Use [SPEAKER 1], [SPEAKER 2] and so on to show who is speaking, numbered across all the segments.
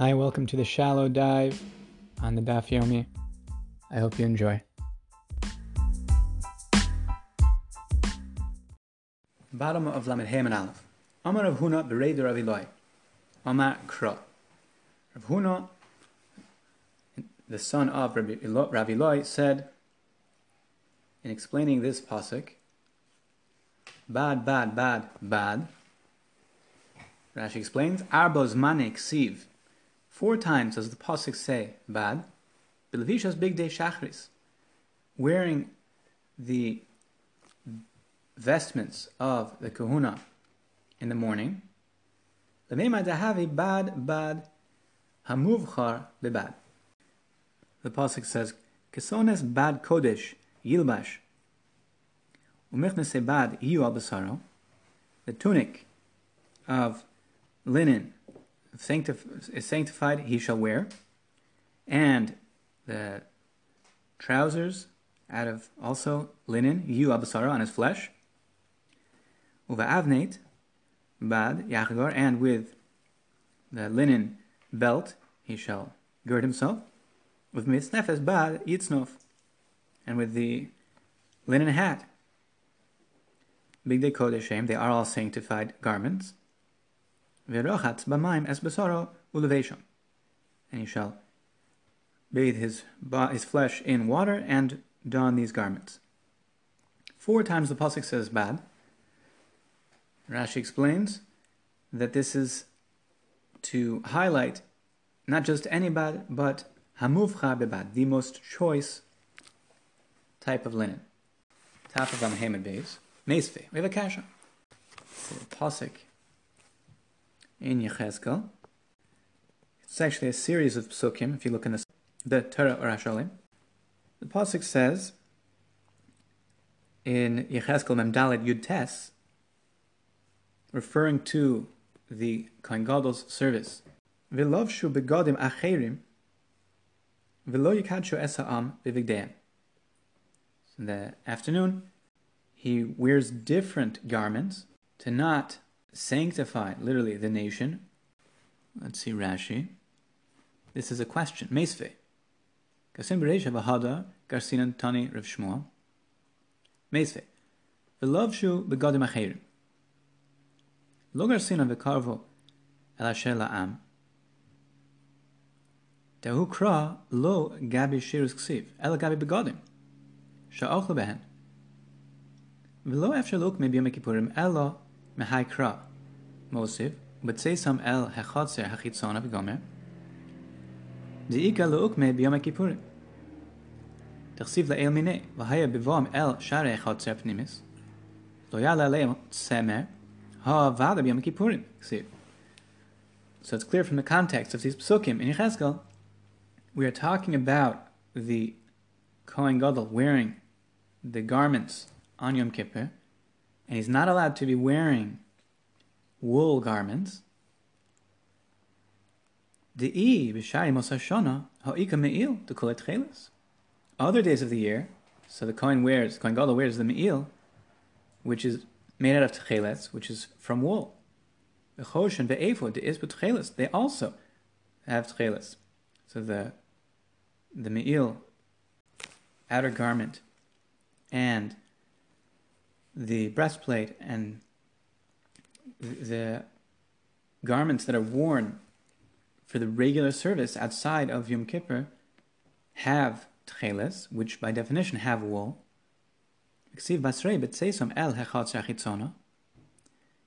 [SPEAKER 1] Hi, welcome to the shallow dive on the Daf Yomi. I hope you enjoy. Bottom of Lamed Hem and Aleph. Amar Rav Huna bereider Rav Eloi. Amar Kra. Rav Huna, the son of Rav Eloi, said in explaining this pasuk, bad, bad, bad, bad. Rashi explains, Arbos manik siv. Four times does the pasuk say bad. Bilvishas big day shachris. Wearing the vestments of the kahuna in the morning. Bad bad hamuvchar bebad. The pasuk says, Kesones bad kodesh yilbash umechnes bad iyu al The tunic of linen sanctif- is sanctified, he shall wear, and the trousers out of also linen, yu abasara, on his flesh, uva avnate, bad yachagor, and with the linen belt he shall gird himself, with mitznefes bad yitznov, and with the linen hat. Big day kodeshem, they are all sanctified garments. Verochatz b'maim es. And he shall bathe his, his flesh in water and don these garments. Four times the pasuk says bad. Rashi explains that this is to highlight not just any bad, but hamuvcha bebad, the most choice type of linen. Top of Amhemed base. Mesve. We have a kasha. Pasuk in Yechezkel. It's actually a series of psukim, if you look in the, the Torah or Hasholim. The pasuk says in Yechezkel Memdalet Yud Tes, referring to the Kohen Gadol's service, V'lovshu begodim acherim, v'lo yikadshu esa'am b'vigdeim. In the afternoon, he wears different garments to not sanctify, literally, the nation. Let's see Rashi. This is a question. Mesve. Kasim Bereisha Vahada Garsinan Tani Rav Shmuel. Mesve. V'lovshu begodim acherim. Lo garsinan v'karvo el asher la'am. Dahu kra lo gabi shirus ksiv. El gabi begodim. Sha'ochlu behen. V'lo efsher luk mebi yom kippurim elo Mehai Kra, Mosiv, B'tseisam El Hechotzer Hachitzona V'gomer, De'ika Le'ukme B'yom HaKippurim. תכסיב לאל מיני, והיה בבואם אל שערי חוצר פנימיס, לא יעלה עליהם צמר, הוועדה ביום הכיפורים, כסיב. So it's clear from the context of these psukim in Yechezkel, we are talking about the Kohen Gadol wearing the garments on Yom Kippur, and he's not allowed to be wearing wool garments. Other days of the year, so the Kohen wears, Kohen Gadol wears the me'il, which is made out of tcheles, which is from wool. They also have tcheles. So the the me'il, outer garment, and the breastplate and the garments that are worn for the regular service outside of Yom Kippur have tcheles, which by definition have wool.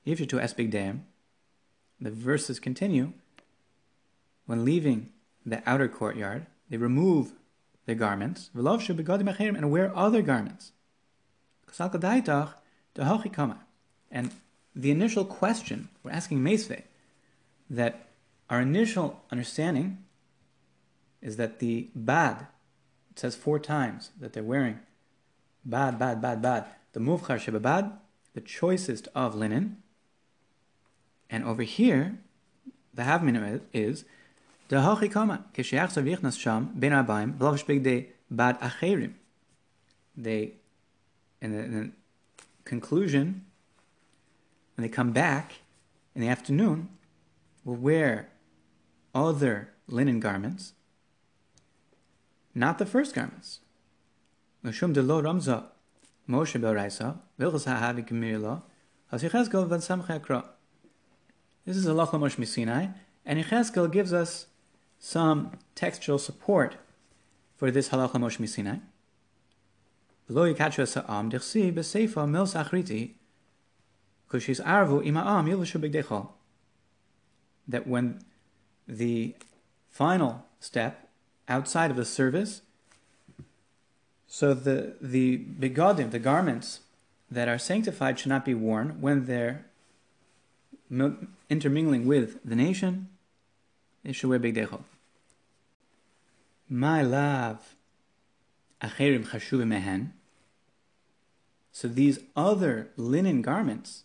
[SPEAKER 1] If you to espigdeim, the verses continue. When leaving the outer courtyard, they remove their garments, and wear other garments. And the initial question we're asking Mesve, that our initial understanding is that the bad, it says four times that they're wearing bad, bad, bad, bad. The muvchar shebabad, the choicest of linen. And over here, the havmin is the hachikama kishayachsav yichnas sham ben abayim bad acherim. They in the, in the conclusion, when they come back in the afternoon, will wear other linen garments, not the first garments. Mashum de lo ramza Moshe beraisa vilchas ha'havi gemir has Yechezkel van samcha This is a lach Moshe Misinai, and Yechezkel gives us some textual support for this halacha Moshe Misinai. That when the final step outside of the service, so the the begodim, the garments that are sanctified, should not be worn when they're intermingling with the nation. They should wear. My love, acherim mehen. So these other linen garments,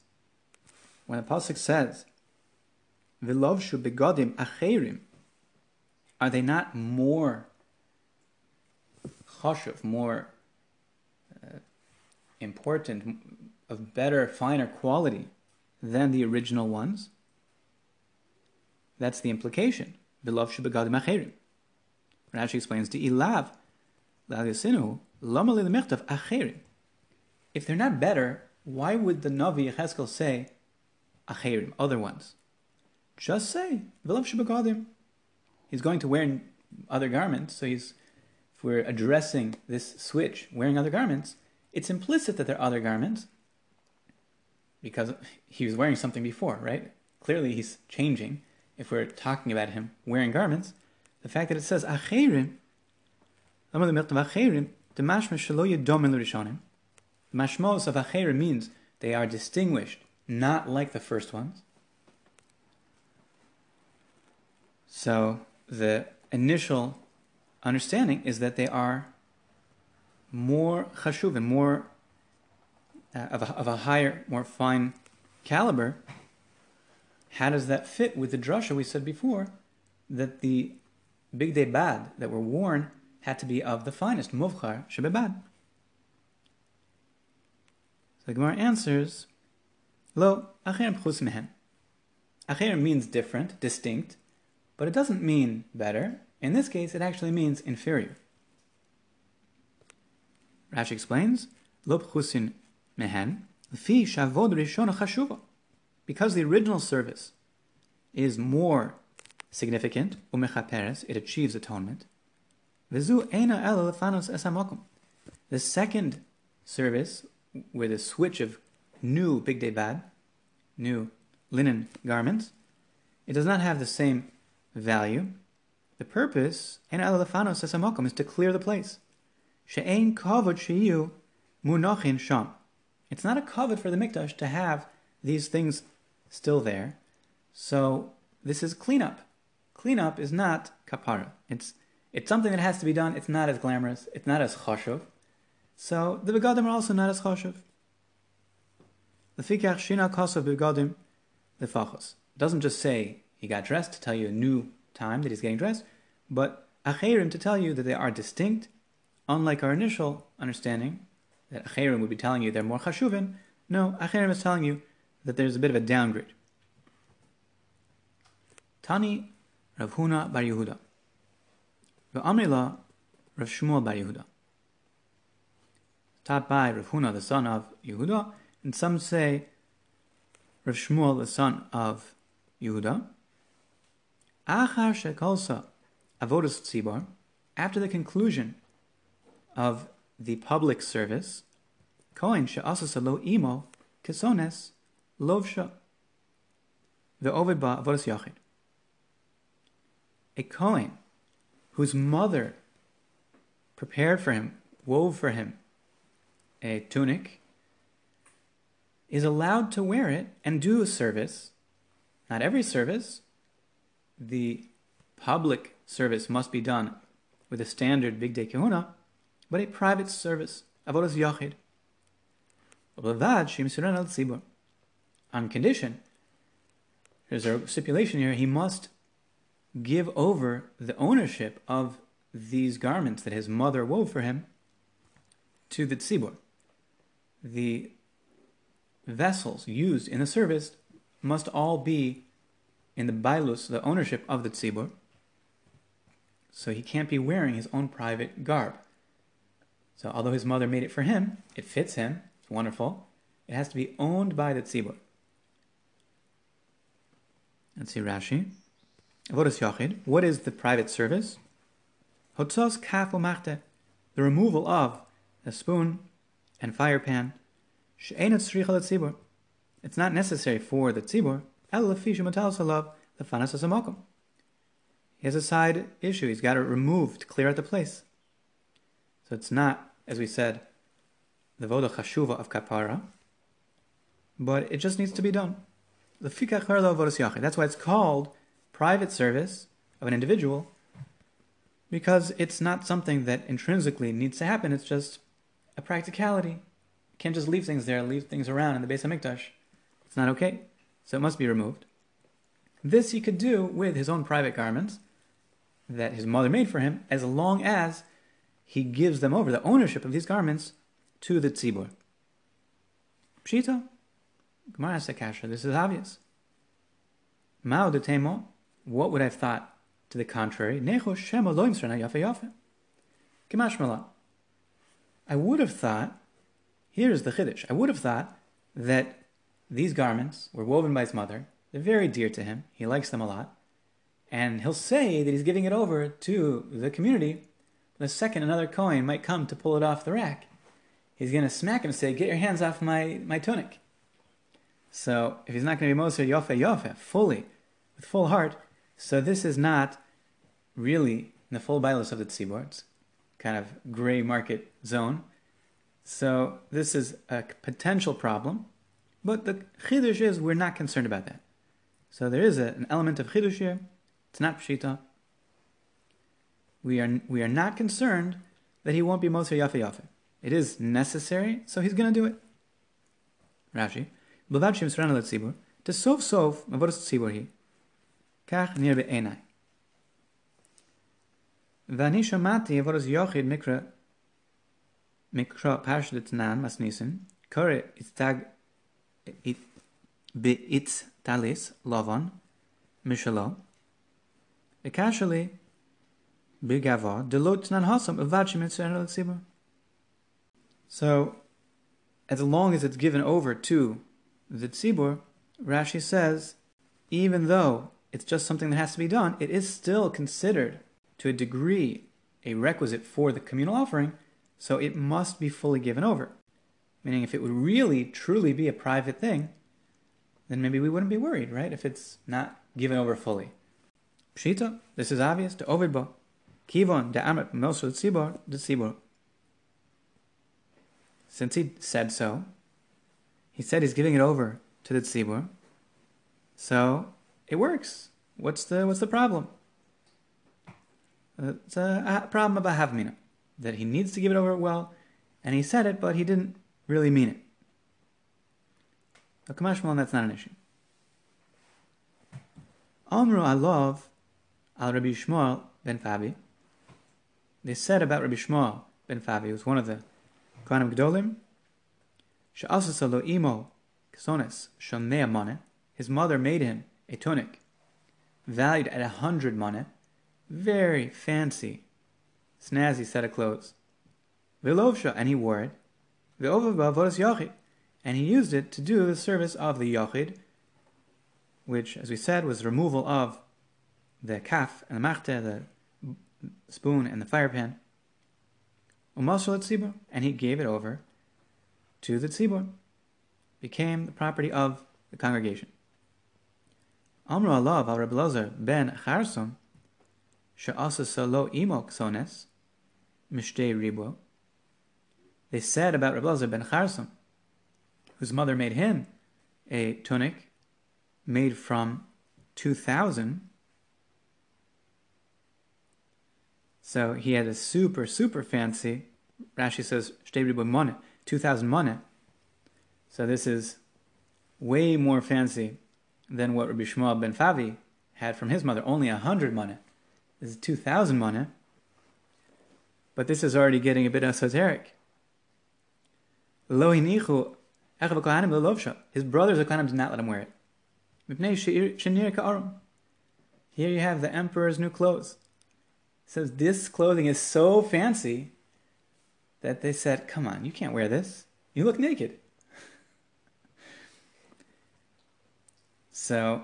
[SPEAKER 1] when the pasuk says V'lovshu begodim acherim. Are they not more chashuv, more uh, important, of better, finer quality than the original ones? That's the implication. V'lovshu begodim acherim. Rashi explains, le'lemechtav acherim. If they're not better, why would the Navi Yechezkel say acherim, other ones? Just say shabagadim. He's going to wear other garments, so he's. If we're addressing this switch, wearing other garments, it's implicit that they're other garments because he was wearing something before, right? Clearly, he's changing. If we're talking about him wearing garments, the fact that it says acherim, the mashma shelo yedom l'rishonim. mashmos of acherim means they are distinguished, not like the first ones. So the initial understanding is that they are more chashuv and more uh, of, a, of a higher, more fine caliber. How does that fit with the drasha we said before that the big day bad that were worn had to be of the finest, muvchar shebebad? So the Gemara answers, Lo, acher mehen. Acher means different, distinct, but it doesn't mean better. In this case, it actually means inferior. Rashi explains, lo chusin mehen, fi shavod rishon chashuva. Because the original service is more significant, umechaperes, it achieves atonement. The second service, with a switch of new bigdei bad, new linen garments, it does not have the same value. The purpose, in alafanos esamokum, is to clear the place. She'ein kavod sheyu munochin sham. It's not a kavod for the mikdash to have these things still there. So this is cleanup. Cleanup is not kapara. It's it's something that has to be done. It's not as glamorous. It's not as choshev. So the begadim are also not as choshev. The fikach shina kosov begadim lefachos. Doesn't just say he got dressed to tell you a new time that he's getting dressed, but acherim to tell you that they are distinct, unlike our initial understanding that acherim would be telling you they're more chashuvin. No, acherim is telling you that there's a bit of a downgrade. Tani Rav Huna Bar Yehuda. Amrila Rav Shmuel Bar Yehuda. Taught by Rav Huna, the son of Yehuda, and some say Rav Shmuel, the son of Yehuda. Achar shekolsa avodas tzibor, after the conclusion of the public service, kohen she'asasa lo imo kesones lovsha ve'ovid ba avodas yachid. A kohen whose mother prepared for him, wove for him a tunic, is allowed to wear it and do a service. Not every service, the public service must be done with a standard bigdei kehuna, but a private service, avodas yachid. On condition, there's a stipulation here, he must give over the ownership of these garments that his mother wove for him to the tzibur. The vessels used in the service must all be in the bailus, the ownership of the tzibur. So he can't be wearing his own private garb. So although his mother made it for him, it fits him, it's wonderful. It has to be owned by the tzibur. Let's see Rashi. Avodas Yachid. What is the private service? Hotzos kaf machte. The removal of a spoon and fire pan. It's not necessary for the tzibur. Lefanas. He has a side issue. He's got it removed, to clear out the place. So it's not, as we said, the voda chashuva of kapara, but it just needs to be done. The. That's why it's called private service of an individual, because it's not something that intrinsically needs to happen. It's just a practicality. You can't just leave things there, leave things around in the Beis Hamikdash. It's not okay. So it must be removed. This he could do with his own private garments that his mother made for him, as long as he gives them over, the ownership of these garments, to the tzibur. Pshita, Gemara Sakasha, this is obvious. Mao de what would I have thought to the contrary? I would have thought, here's the chiddush, I would have thought that these garments were woven by his mother, they're very dear to him, he likes them a lot, and he'll say that he's giving it over to the community. The second another Kohen might come to pull it off the rack, he's going to smack him and say, Get your hands off my, my tunic. So if he's not going to be Moser Yofe Yofe fully, with full heart, so this is not really the full bailus of the tzibur. It's kind of gray market zone. So this is a potential problem, but the chidush is we're not concerned about that. So there is a, an element of chidush here. It's not pshita. We are we are not concerned that he won't be moser yafe yafe. It is necessary, so he's going to do it. Rashi, b'vad shem letzibur, to sof sof mavodas tzibur hi, kach nir be'enai. ואני שמעתי עבודת יוחיד מקרא מקרא פרשת תנן מסניסן קורא איצטג באיץ טליס לבן משלו הקשר לי בגבוה דלא תנן הסם עבד שמצוין לציבור So, as long as it's given over to the tzibur, Rashi says, even though it's just something that has to be done, it is still considered to a degree a requisite for the communal offering, so it must be fully given over. Meaning, if it would really, truly be a private thing, then maybe we wouldn't be worried, right? If it's not given over fully. Pshita, this is obvious, to Ovidbo. Kivon, de amet, mosel tzibor, de tzibor. Since he said so, he said he's giving it over to the tzibur, so it works. What's the what's the problem? It's a, a problem about havmina, that he needs to give it over well, and he said it, but he didn't really mean it. But Kamashmal, that's not an issue. Amru Alov al Rabbi Shmuel ben Fabi. They said about Rabbi Shmuel ben Fabi, who was one of the Kohanim Gdolim, She'asasa lo imo ksones shomnea. His mother made him a tunic valued at a hundred money, very fancy, snazzy set of clothes. Vilovsha, and he wore it. V'ovav yachid, and he used it to do the service of the yachid, which, as we said, was removal of the kaf and the machte, the spoon and the fire pan. Umasal tzibur, and he gave it over to the tzibur, became the property of the congregation. Amru alav al Rabbi ben Charson, she'asa salo imok sones, mishtei ribo. They said about Rabbi ben Charson, whose mother made him a tunic made from 2,000. So he had a super, super fancy, Rashi says, shtei ribo money, 2,000 money. So this is way more fancy than what Rabbi Shmuel ben Favi had from his mother, only a hundred mana. This is two thousand mana. But this is already getting a bit esoteric. His brothers of Kohanim did not let him wear it. Here you have the emperor's new clothes. It says this clothing is so fancy that they said, Come on, you can't wear this. You look naked. So,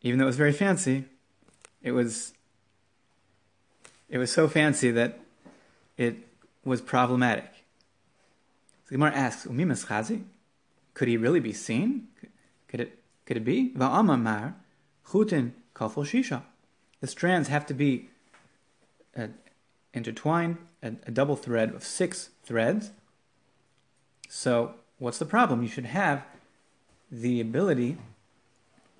[SPEAKER 1] even though it was very fancy, it was it was so fancy that it was problematic. So Gemara asks, Umimas chazi? Could he really be seen? Could it could it be? Va'amamar chutin kafel shisha. The strands have to be uh, intertwined, a, a double thread of six threads. So what's the problem? You should have the ability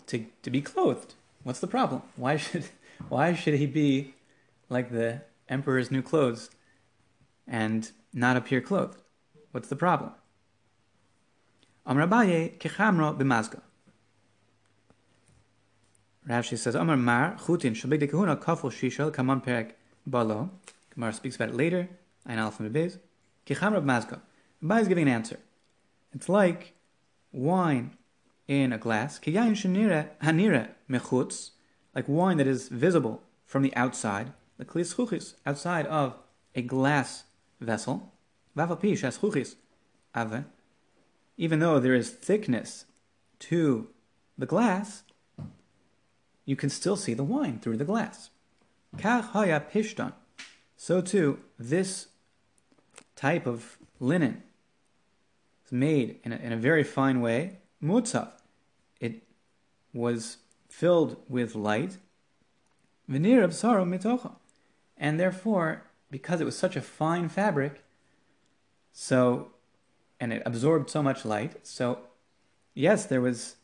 [SPEAKER 1] to, to be clothed. What's the problem? Why should why should he be like the emperor's new clothes and not appear clothed? What's the problem? Amar Abaye kechamro b'mazga. Rashi says, Amar Mar chutin shabig de kahuna kafel shishal kaman perek balo. Gemara speaks about it later. Ein alpha beis. Kechamro b'mazga. Abaye is giving an answer. It's like wine in a glass. Like wine that is visible from the outside. Outside of a glass vessel. Even though there is thickness to the glass, you can still see the wine through the glass. So too, this type of linen is made in a, in a very fine way. Mutzav. It was filled with light. Venir absaro mitocha. And therefore, because it was such a fine fabric, so and it absorbed so much light. So, yes, there was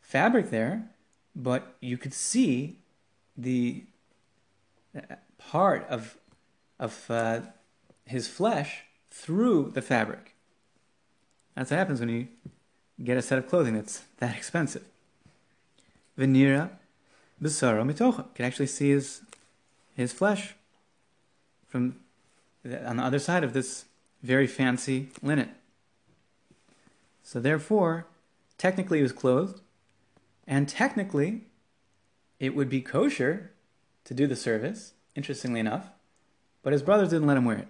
[SPEAKER 1] fabric there, but you could see the uh, part of of uh, his flesh through the fabric. That's what happens when you get a set of clothing that's that expensive. Venira besaro mitocha. Can actually see his his flesh from the, on the other side of this very fancy linen. So therefore, technically he was clothed, and technically it would be kosher to do the service, interestingly enough, but his brothers didn't let him wear it.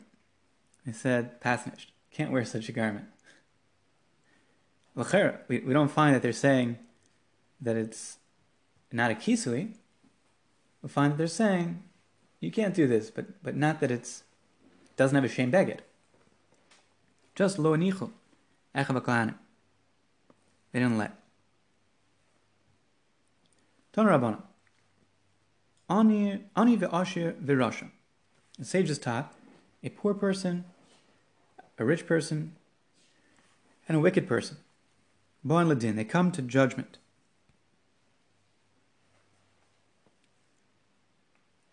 [SPEAKER 1] They said, pasnished, can't wear such a garment. We, we don't find that they're saying that it's not a kisui. We find that they're saying you can't do this, but, but not that it's doesn't have a shame beged. Just lo nichu, echav they didn't let. Ton Rabbana. Ani ve'ashir v'rasha. The sages taught a poor person, a rich person, and a wicked person. Bo'an ladin, they come to judgment.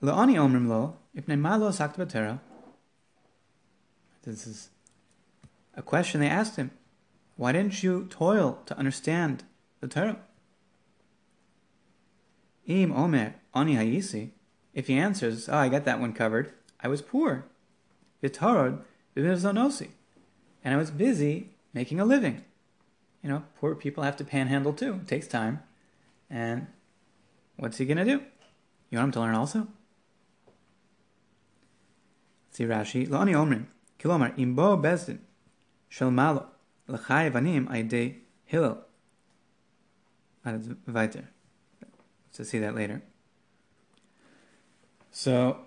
[SPEAKER 1] La'ani omrim lo, ipnei malo sakta This is a question they asked him. Why didn't you toil to understand the Torah? Im Omer Ani Hayisi, if he answers, oh, I got that one covered, I was poor. Vitarod Vivizanosi, and I was busy making a living. You know, poor people have to panhandle too. It takes time. And what's he going to do? You want him to learn also? See Rashi, Lani Omrim, Kilomar, Imbo Bezdin, Shalmalo, L'chai vanim aydei hillel. Weiter. To see that later. So,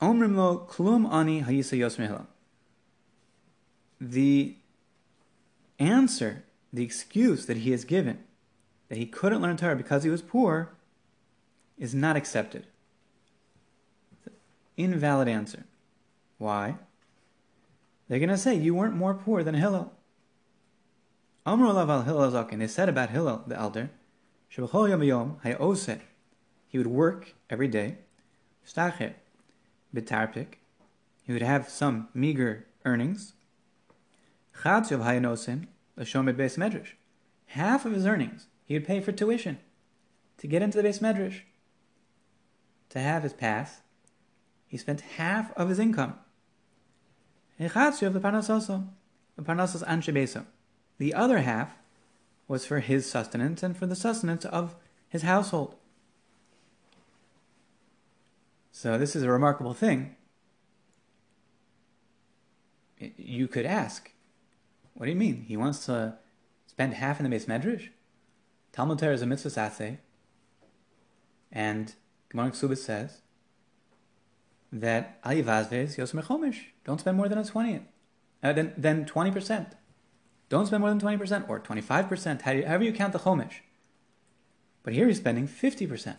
[SPEAKER 1] Omrim lo klum ani hayisa yosme hillel. The answer, the excuse that he has given, that he couldn't learn Torah because he was poor, is not accepted. Invalid answer. Why? They're going to say, You weren't more poor than Hillel. Amr al Hillel Zakin. They said about Hillel, the elder, he would work every day. Stacher, bitarpik. He would have some meager earnings. Half of his earnings he would pay for tuition to get into the beis medrash. To have his pass, he spent half of his income He of the Parnasoso, the Parnasos Anshebeso. The other half was for his sustenance and for the sustenance of his household. So this is a remarkable thing. You could ask, what do you mean? He wants to spend half in the base medrash? Talmud Torah is a mitzvah sase, and Gemara Ksubis says that ayivazves yosem. Don't spend more than a twentieth, uh, than than twenty percent. Don't spend more than twenty percent or twenty five percent, however you count the chomish. But here he's spending fifty percent.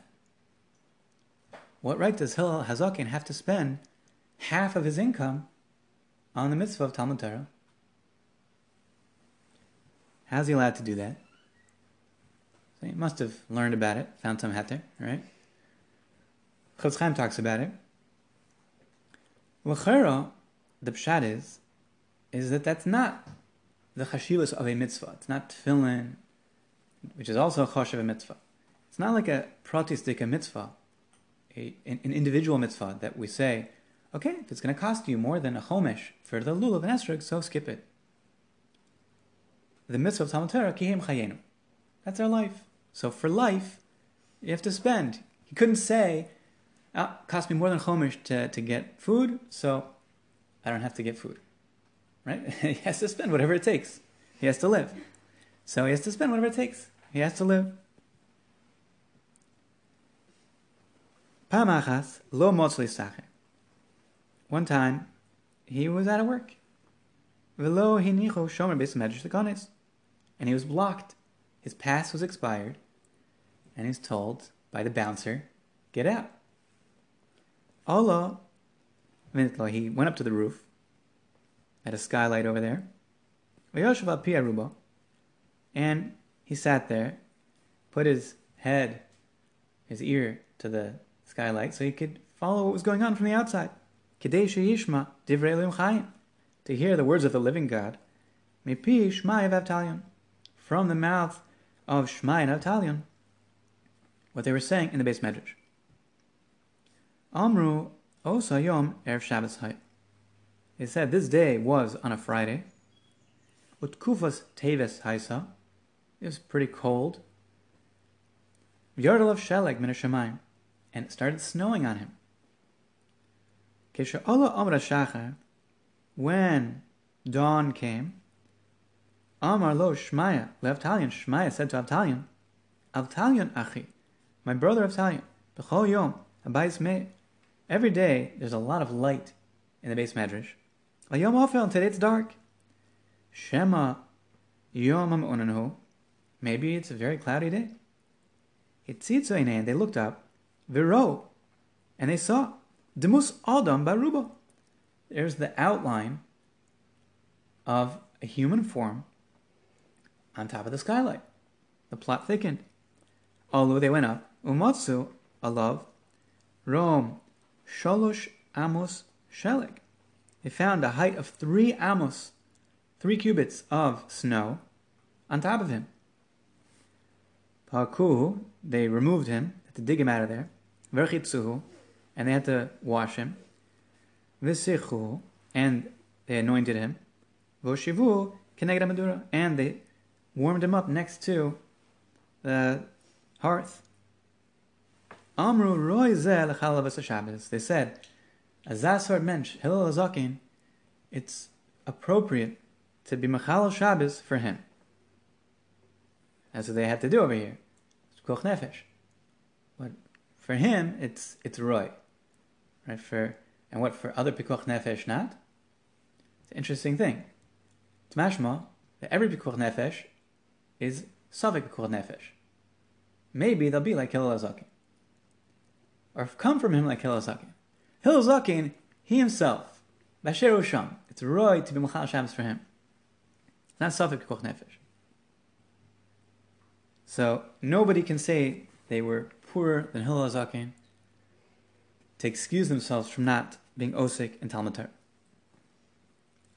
[SPEAKER 1] What right does Hillel Hazakin have to spend half of his income on the mitzvah of Talmud Torah? How's he allowed to do that? So he must have learned about it, found some heter, right? Chofetz Chaim talks about it. L'chera, the pshat is, is that that's not the chashivas of a mitzvah. It's not tefillin, which is also a chashiv a mitzvah. It's not like a pratistika mitzvah, a, an, an, individual mitzvah that we say, okay, if it's going to cost you more than a chomesh for the lulav and esrog, so skip it. The mitzvah of Talmud Torah, kihim chayenu. That's our life. So for life, you have to spend. He couldn't say, oh, it cost me more than chomish to, to get food, so I don't have to get food. Right? he has to spend whatever it takes. He has to live. So he has to spend whatever it takes. He has to live. Pamachas lo motzli One time, he was out of work. Velo hinicho shomer bes medrash and he was blocked. His pass was expired, and he's told by the bouncer, "Get out." Allah, he went up to the roof, at a skylight over there, and he sat there, put his head, his ear to the skylight so he could follow what was going on from the outside. To hear the words of the living God. From the mouth of Shmai and Avtalion. What they were saying in the base medrash. Amru Osa Yom Erev Shabbos Hay. They said this day was on a Friday. Utkufas Teves Haisa. It was pretty cold. Yardal of Sheleg Min And it started snowing on him. Kesha Allah Amra Shachar. When dawn came, Amar lo Shmaya, Leavtalion, Shmaya said to Avtalion, Avtalion Achi, my brother Avtalion, B'chol Yom, Abayis Me, Every day, there's a lot of light in the base medrash. Yom Ofel, today it's dark. Shema Yom Unanhu. Maybe it's a very cloudy day. Hitzitzoine, and they looked up. Viro, and they saw. Demus Adam Baruba. There's the outline of a human form on top of the skylight. The plot thickened. Although they went up, Umatsu, love, Rome, Shalosh Amos Shelik. They found a height of three amos, three cubits of snow, on top of him. Pakuhu, they removed him, had to dig him out of there. Verchitsuhu, and they had to wash him. Visichu, and they anointed him. Voshivu, Keneged and they warmed him up next to the hearth. Amru roy Shabbos. They said, Azasar mensch, Hillel Azakin, it's appropriate to be Machal Shabbos for him. That's what they had to do over here. It's Koch Nefesh. But for him, it's it's Roy. Right? For and what for other Pikuach Nefesh not? It's an interesting thing. It's mashma that every Pikuach Nefesh is Savik Pikuach Nefesh. Maybe they'll be like Hillel Azakin or come from him like Hillel Zakin. Hillel Zakin, he himself, Basher Usham, it's right to be Machal Shabbos for him. It's not Safik Koch Nefesh. So nobody can say they were poorer than Hillel Zakin to excuse themselves from not being Osik and Talmud Torah.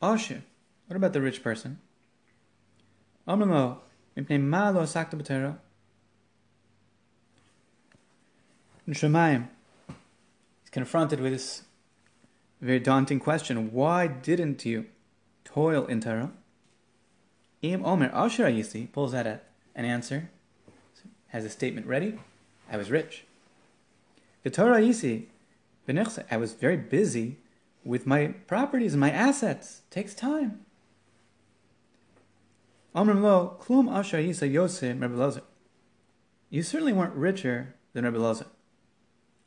[SPEAKER 1] What about the rich person? Amramo, Ma lo sakta b'Torah, in Shemayim, he's confronted with this very daunting question. Why didn't you toil in Torah? Im Omer Asher Yisi pulls out an answer. has a statement ready. I was rich. The Torah Yisi, I was very busy with my properties and my assets. It takes time. Amrim lo, klum asher yisa Rebbe Lozer. You certainly weren't richer than Rebbe Lozer.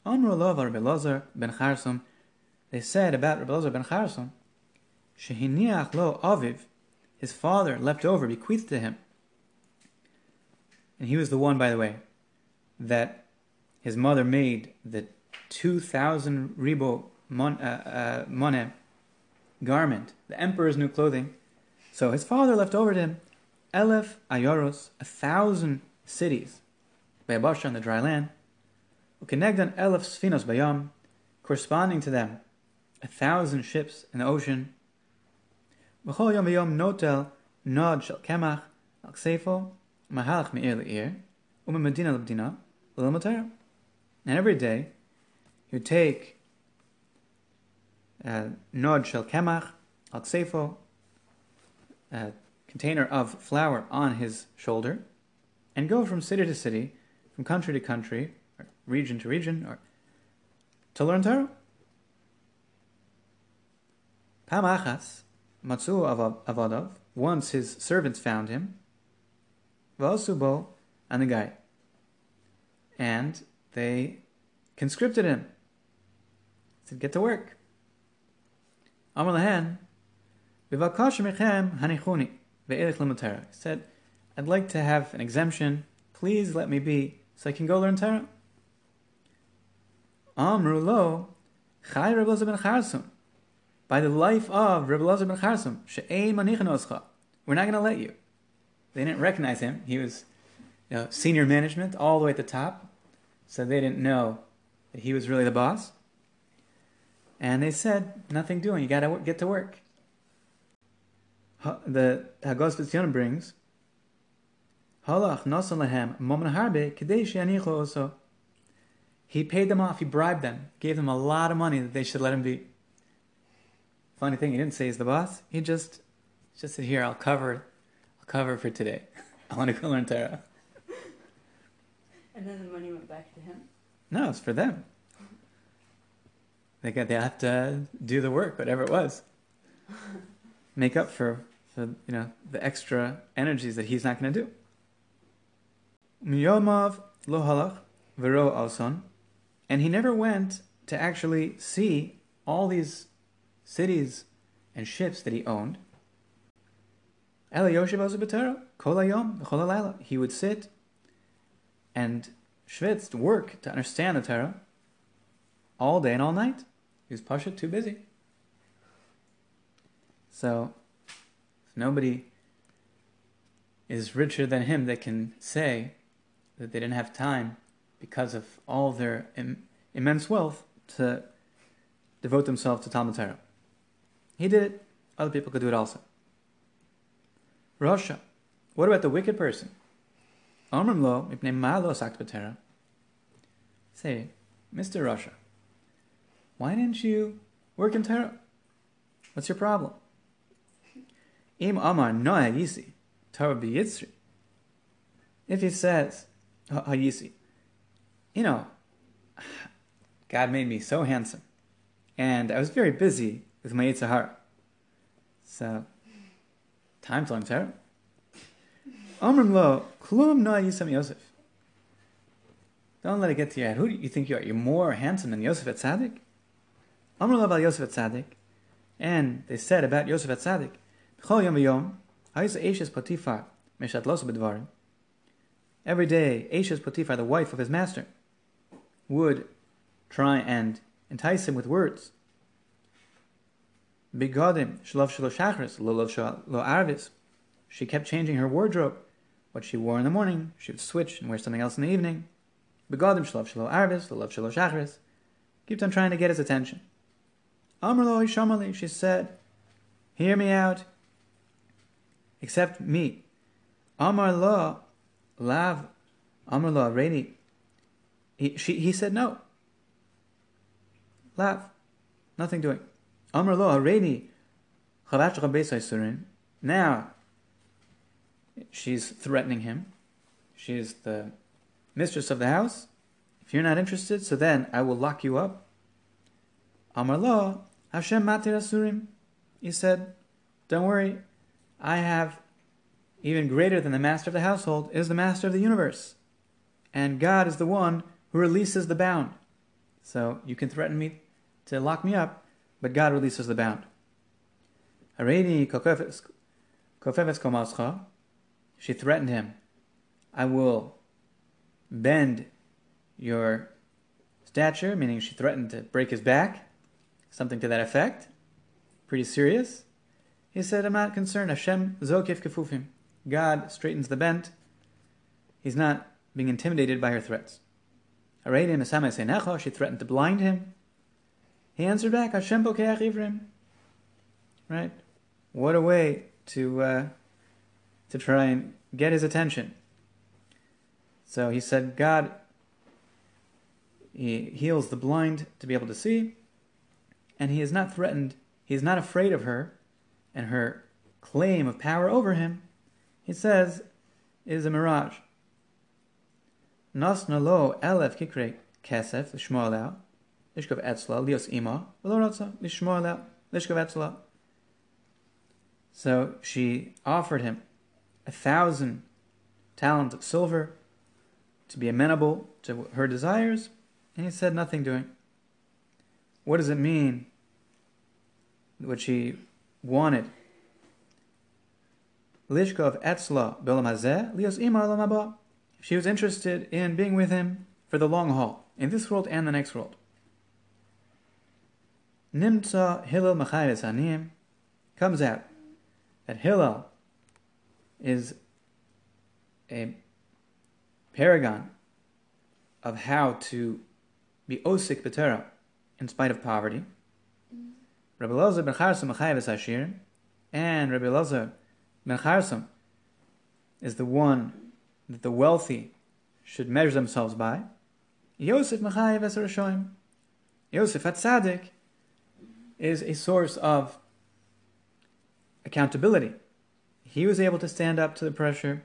[SPEAKER 1] Amru lo Rebbe Lozer ben Charsum. They said about Rebbe Lozer ben Charsum, shehiniach lo aviv, his father left over, bequeathed to him. And he was the one, by the way, that his mother made the 2,000 ribo mon, uh, uh, garment, the emperor's new clothing. So his father left over to him Elef Ayoros, a thousand cities, Bayabasha on the dry land, Ukenegdan Elef Sfinos Bayam, corresponding to them, a thousand ships in the ocean. B'chol yom v'yom notel nod shel kemach al ksefo mahalach me'ir le'ir u'me medina l'bdina l'il And every day, you take uh, nod shel kemach al ksefo, container of flour on his shoulder and go from city to city, from country to country, or region to region, or to learn Torah. Pamachas, Matsu Avadav, once his servants found him, Vasubo and the guy. And they conscripted him. Said, get to work. Amar Lahan, Vivakash Mechem Hanichuni. He said, I'd like to have an exemption. Please let me be so I can go learn Torah. Amru lo, Chai Rebbe ben Charsum. By the life of Rebbe ben Charsum, She'ei Manichanoscha. We're not going to let you. They didn't recognize him. He was you know, senior management all the way at the top. So they didn't know that he was really the boss. And they said, nothing doing. You got to get to work the Hagos brings, Halach nasan lehem momen harbe yanicho also. He paid them off. He bribed them. Gave them a lot of money that they should let him be. Funny thing, he didn't say he's the boss. He just just said, "Here, I'll cover, I'll cover for today. I want to go learn Torah."
[SPEAKER 2] And then the money went back to him.
[SPEAKER 1] No, it's for them. They got they have to do the work, whatever it was. Make up for for you know the extra energies that he's not going to do. Miyomav lo halach vero alson, and he never went to actually see all these cities and ships that he owned. He would sit and schwitz, work to understand the Torah all day and all night. He was pasha too busy. So Nobody is richer than him that can say that they didn't have time because of all their Im- immense wealth to devote themselves to Talmud Torah. He did it, other people could do it also. Rasha. What about the wicked person? Omrim lo, mipnei ma'alo sakt Say, Mr. Rasha, why didn't you work in Torah? What's your problem? Im Amar no Hayisi, Torah Yitzri. If he says, Hayisi, you know, God made me so handsome, and I was very busy with my Yitzhahara. So, time to learn Torah. Lo, klum no Yisam Yosef. Don't let it get to your head. Who do you think you are? You're more handsome than Yosef HaTzadik? Amr lo about Yosef HaTzadik. And they said about Yosef HaTzadik, Every day, Ashes Potiphar, the wife of his master, would try and entice him with words. Bigodim shlov shachris lo arvis. She kept changing her wardrobe. What she wore in the morning, she would switch and wear something else in the evening. Begodim shlov shlo arvis lo shachris. Kept on trying to get his attention. Amr lo she said, "Hear me out except me. Amar la, lav, Amar la, ready. He, she, he said no. Lav, nothing doing. Amar la, ready. Now, she's threatening him. She's the mistress of the house, if you're not interested, so then I will lock you up. Amar lo, Hashem matir asurim. He said, Don't worry, I have even greater than the master of the household is the master of the universe. And God is the one who releases the bound. So you can threaten me to lock me up, but God releases the bound. She threatened him. I will bend your stature, meaning she threatened to break his back, something to that effect. Pretty serious. He said, I'm not concerned. Hashem zokif kefufim. God straightens the bent. He's not being intimidated by her threats. She threatened to blind him. He answered back, Hashem bokeach ivrim. Right? What a way to uh, to try and get his attention. So he said, God he heals the blind to be able to see, and he is not threatened, he is not afraid of her and her claim of power over him. He says, is a mirage. Elef kikre kesef lishkov etzla lios ima, lishkov etzla. So she offered him a thousand talents of silver to be amenable to her desires, and he said nothing doing. What does it mean? What she wanted. Lishkov etzla belam hazeh lios ima. She was interested in being with him for the long haul, in this world and the next world. Nimtza Hillel Machayres Anim comes out that Hillel is a paragon of how to be osik b'tera in spite of poverty. Rabbi Elazar ben Charsom Machayves Hashir, and Rabbi Elazar ben Charsom is the one that the wealthy should measure themselves by. Yosef Machayev Esar Yosef Hatzadik is a source of accountability. He was able to stand up to the pressure.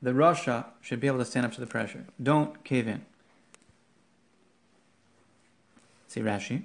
[SPEAKER 1] The Rasha should be able to stand up to the pressure. Don't cave in. See Rashi.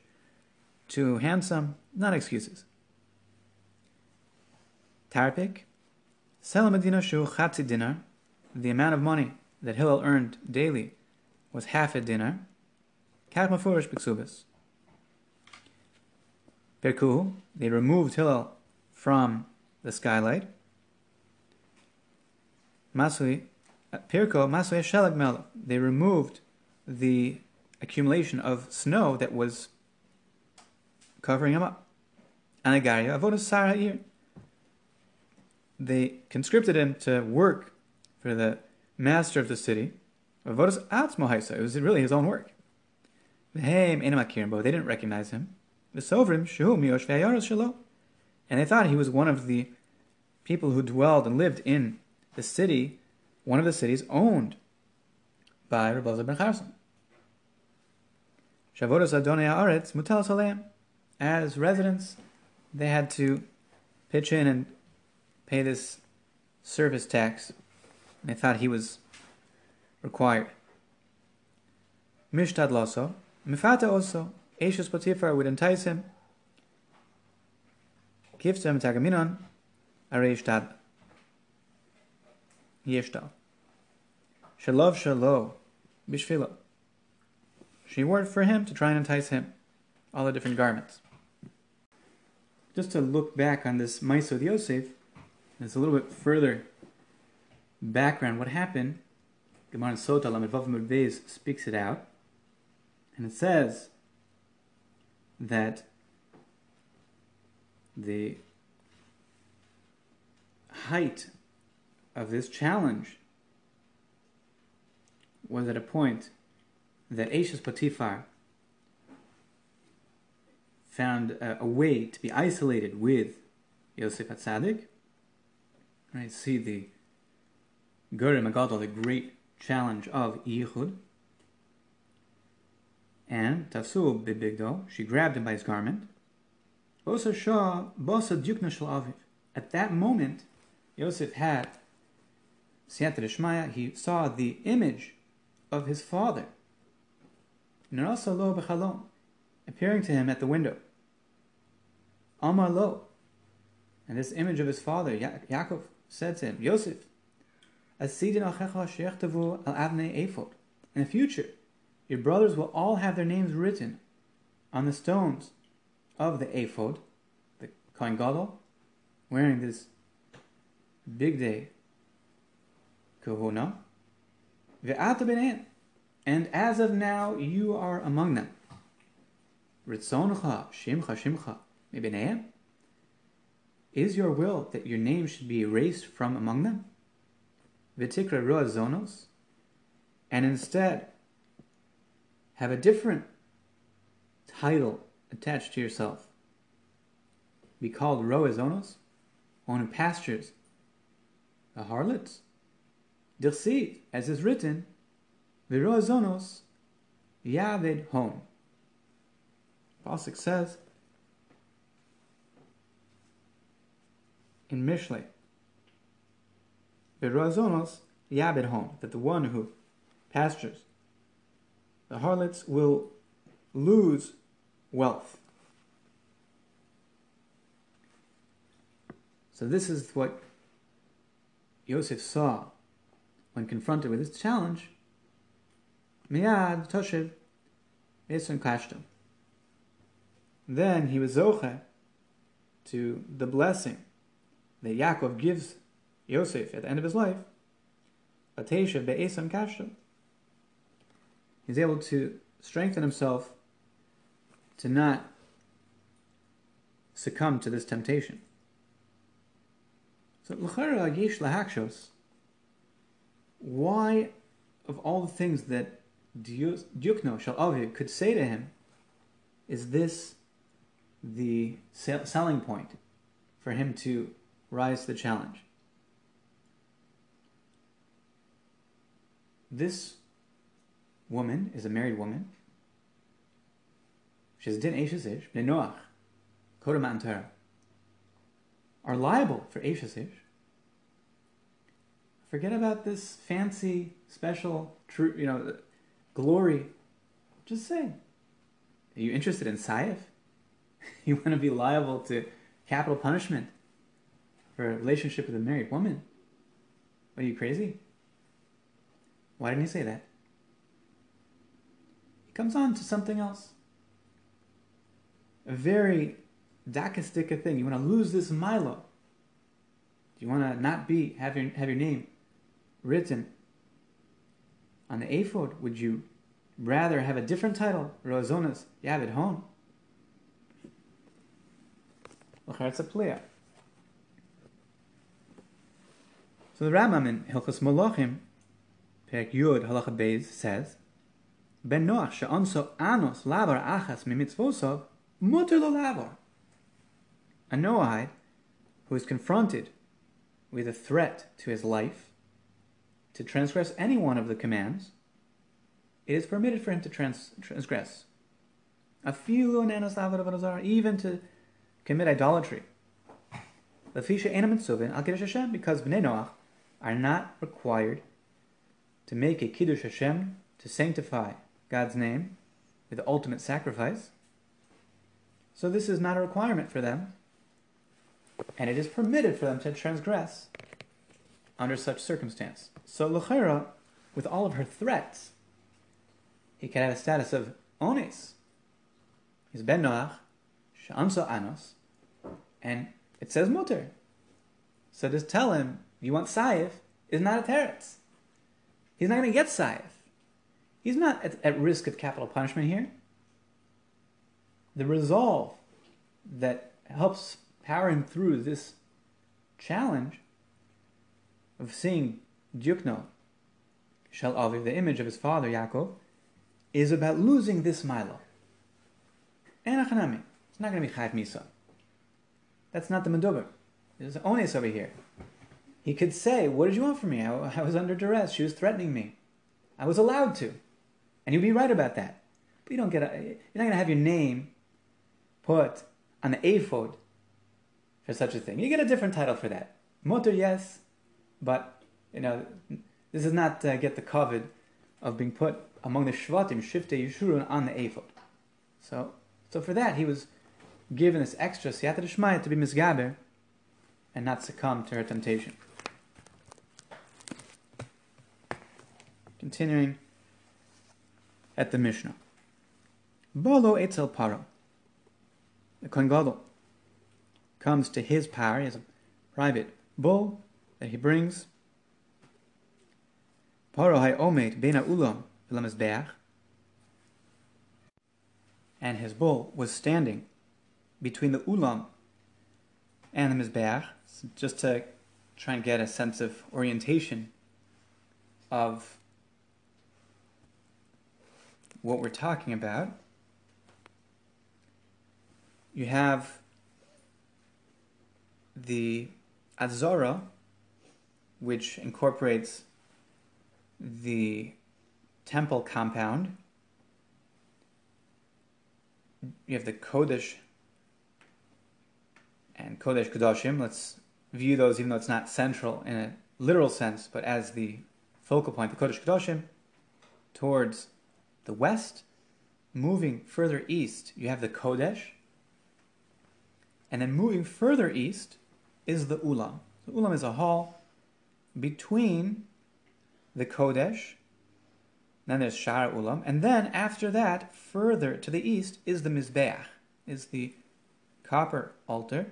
[SPEAKER 1] too handsome, not excuses. Tarpik, Salamedina shu chatzi dinar, the amount of money that Hillel earned daily was half a dinar. Kat mafurish b'ksubis. Perku, they removed Hillel from the skylight. Masui, uh, Pirko, Masui Shelag Mel, they removed the accumulation of snow that was covering him up. and Anagaria, Avodah Sarah they conscripted him to work for the master of the city. It was really his own work. They didn't recognize him. And they thought he was one of the people who dwelled and lived in the city, one of the cities owned by Rabbi ben Charsom. As residents, they had to pitch in and pay this service tax. They thought he was required. Mishtad loso. Mifata also. Eishus Potiphar would entice him. Him tagaminon. Areishtad. Yeshtal. Shalov shalo. Bishvilo. She worked for him to try and entice him. All the different garments. Just to look back on this Maisod Yosef, there's a little bit further background. What happened? Gemara Sota Lamed speaks it out, and it says that the height of this challenge was at a point that Ashes Potiphar found a, a, way to be isolated with Yosef Atzadik. Right, see the Gurim Agadol, the great challenge of Yichud. And Tafsu Bibigdo, she grabbed him by his garment. Bosa Shah, Bosa Dukna Aviv. At that moment, Yosef had Siyata Shmaya, he saw the image of his father. Narasa lo b'chalom, appearing to him at the window. Amar lo. And this image of his father, ya- Yaakov, said to him, Yosef, Asidin al ephod. In the future, your brothers will all have their names written on the stones of the ephod, the Kohen Gadol, wearing this big day kahuna, ve'ata and as of now you are among them. Ritzoncha shimcha shimcha mibeneim. Is your will that your name should be erased from among them? Vitikra roa zonos, and instead have a different title attached to yourself. Be called roa zonos, on pastures, the harlots. Dirsi, as is written, Viro zonos, Yaved home. Pasuk says in Mishlei, Viro Yaved home, that the one who pastures the harlots will lose wealth. So this is what Yosef saw when confronted with this challenge, Miyad Toshiv Eson Kashtam. Then he was Zoche to the blessing that Yaakov gives Yosef at the end of his life, Atesha Be'eson Kashtam. He's able to strengthen himself to not succumb to this temptation. So, L'chara Yesh Lahakshos why, of all the things that Dukno Shalaviv could say to him, is this the selling point for him to rise to the challenge? This woman is a married woman. She's din Eishes Bnei Noach, Kodam are liable for Eishes Forget about this fancy, special, true, you know, glory. Just say, are you interested in Saif? you want to be liable to capital punishment for a relationship with a married woman? Are you crazy? Why didn't he say that? He comes on to something else. A very dakistika thing. You want to lose this Milo. Do you want to not be have your have your name written on the ephod, would you rather have a different title, Rozonas Yavid Hon? It's a plea. So the Rambam in Hilchas Malachim, Perek Yud Halacha Beis says, Ben Noach she'anso anos lavar achas mimitzvosov muter lo lavar. A Noahide who is confronted with a threat to his life to transgress any one of the commands, it is permitted for him to trans- transgress. A few nanasavarazar, even to commit idolatry. Because Bnei Noach are not required to make a Kiddush Hashem to sanctify God's name with the ultimate sacrifice. So this is not a requirement for them, and it is permitted for them to transgress under such circumstance. So Luchera, with all of her threats, he can have a status of ones. He's ben Noach, shamso anos, and it says mutter. So just tell him you want saif is not a teretz. He's not going to get saif. He's not at, at risk of capital punishment here. The resolve that helps power him through this challenge of seeing Dukno Shel Aviv, the image of his father Yaakov, is about losing this Milo. Enachanami. Not going to be Chayv Misa. That's not the Meduber. There's Ones over here. He could say, What did you want from me? I, I was under duress. She was threatening me. I was allowed to. And you'd be right about that. But you don't get a, you're not going to have your name put on the ephod for such a thing. You get a different title for that. Motor, yes, but you know, this is not uh, get the covet of being put among the shvatim, shifte yeshurun on the ephod. So, so for that he was given this extra siyata d'shmaya to be misgaber and not succumb to her temptation. Continuing at the Mishnah. Bolo etzel paro. The Kohen comes to his power. He has a private bull that he brings. Paro hay omet bena ulam beach. And his bull was standing between the ulam and the mizbeach, just to try and get a sense of orientation of what we're talking about. You have the Azora, which incorporates the temple compound. You have the Kodesh and Kodesh Kodashim. Let's view those, even though it's not central in a literal sense, but as the focal point, the Kodesh Kodashim, towards the west. Moving further east, you have the Kodesh. And then moving further east is the Ulam. The Ulam is a hall between the Kodesh, then there's Shar Ulam, and then after that, further to the east is the Mizbeach, is the copper altar.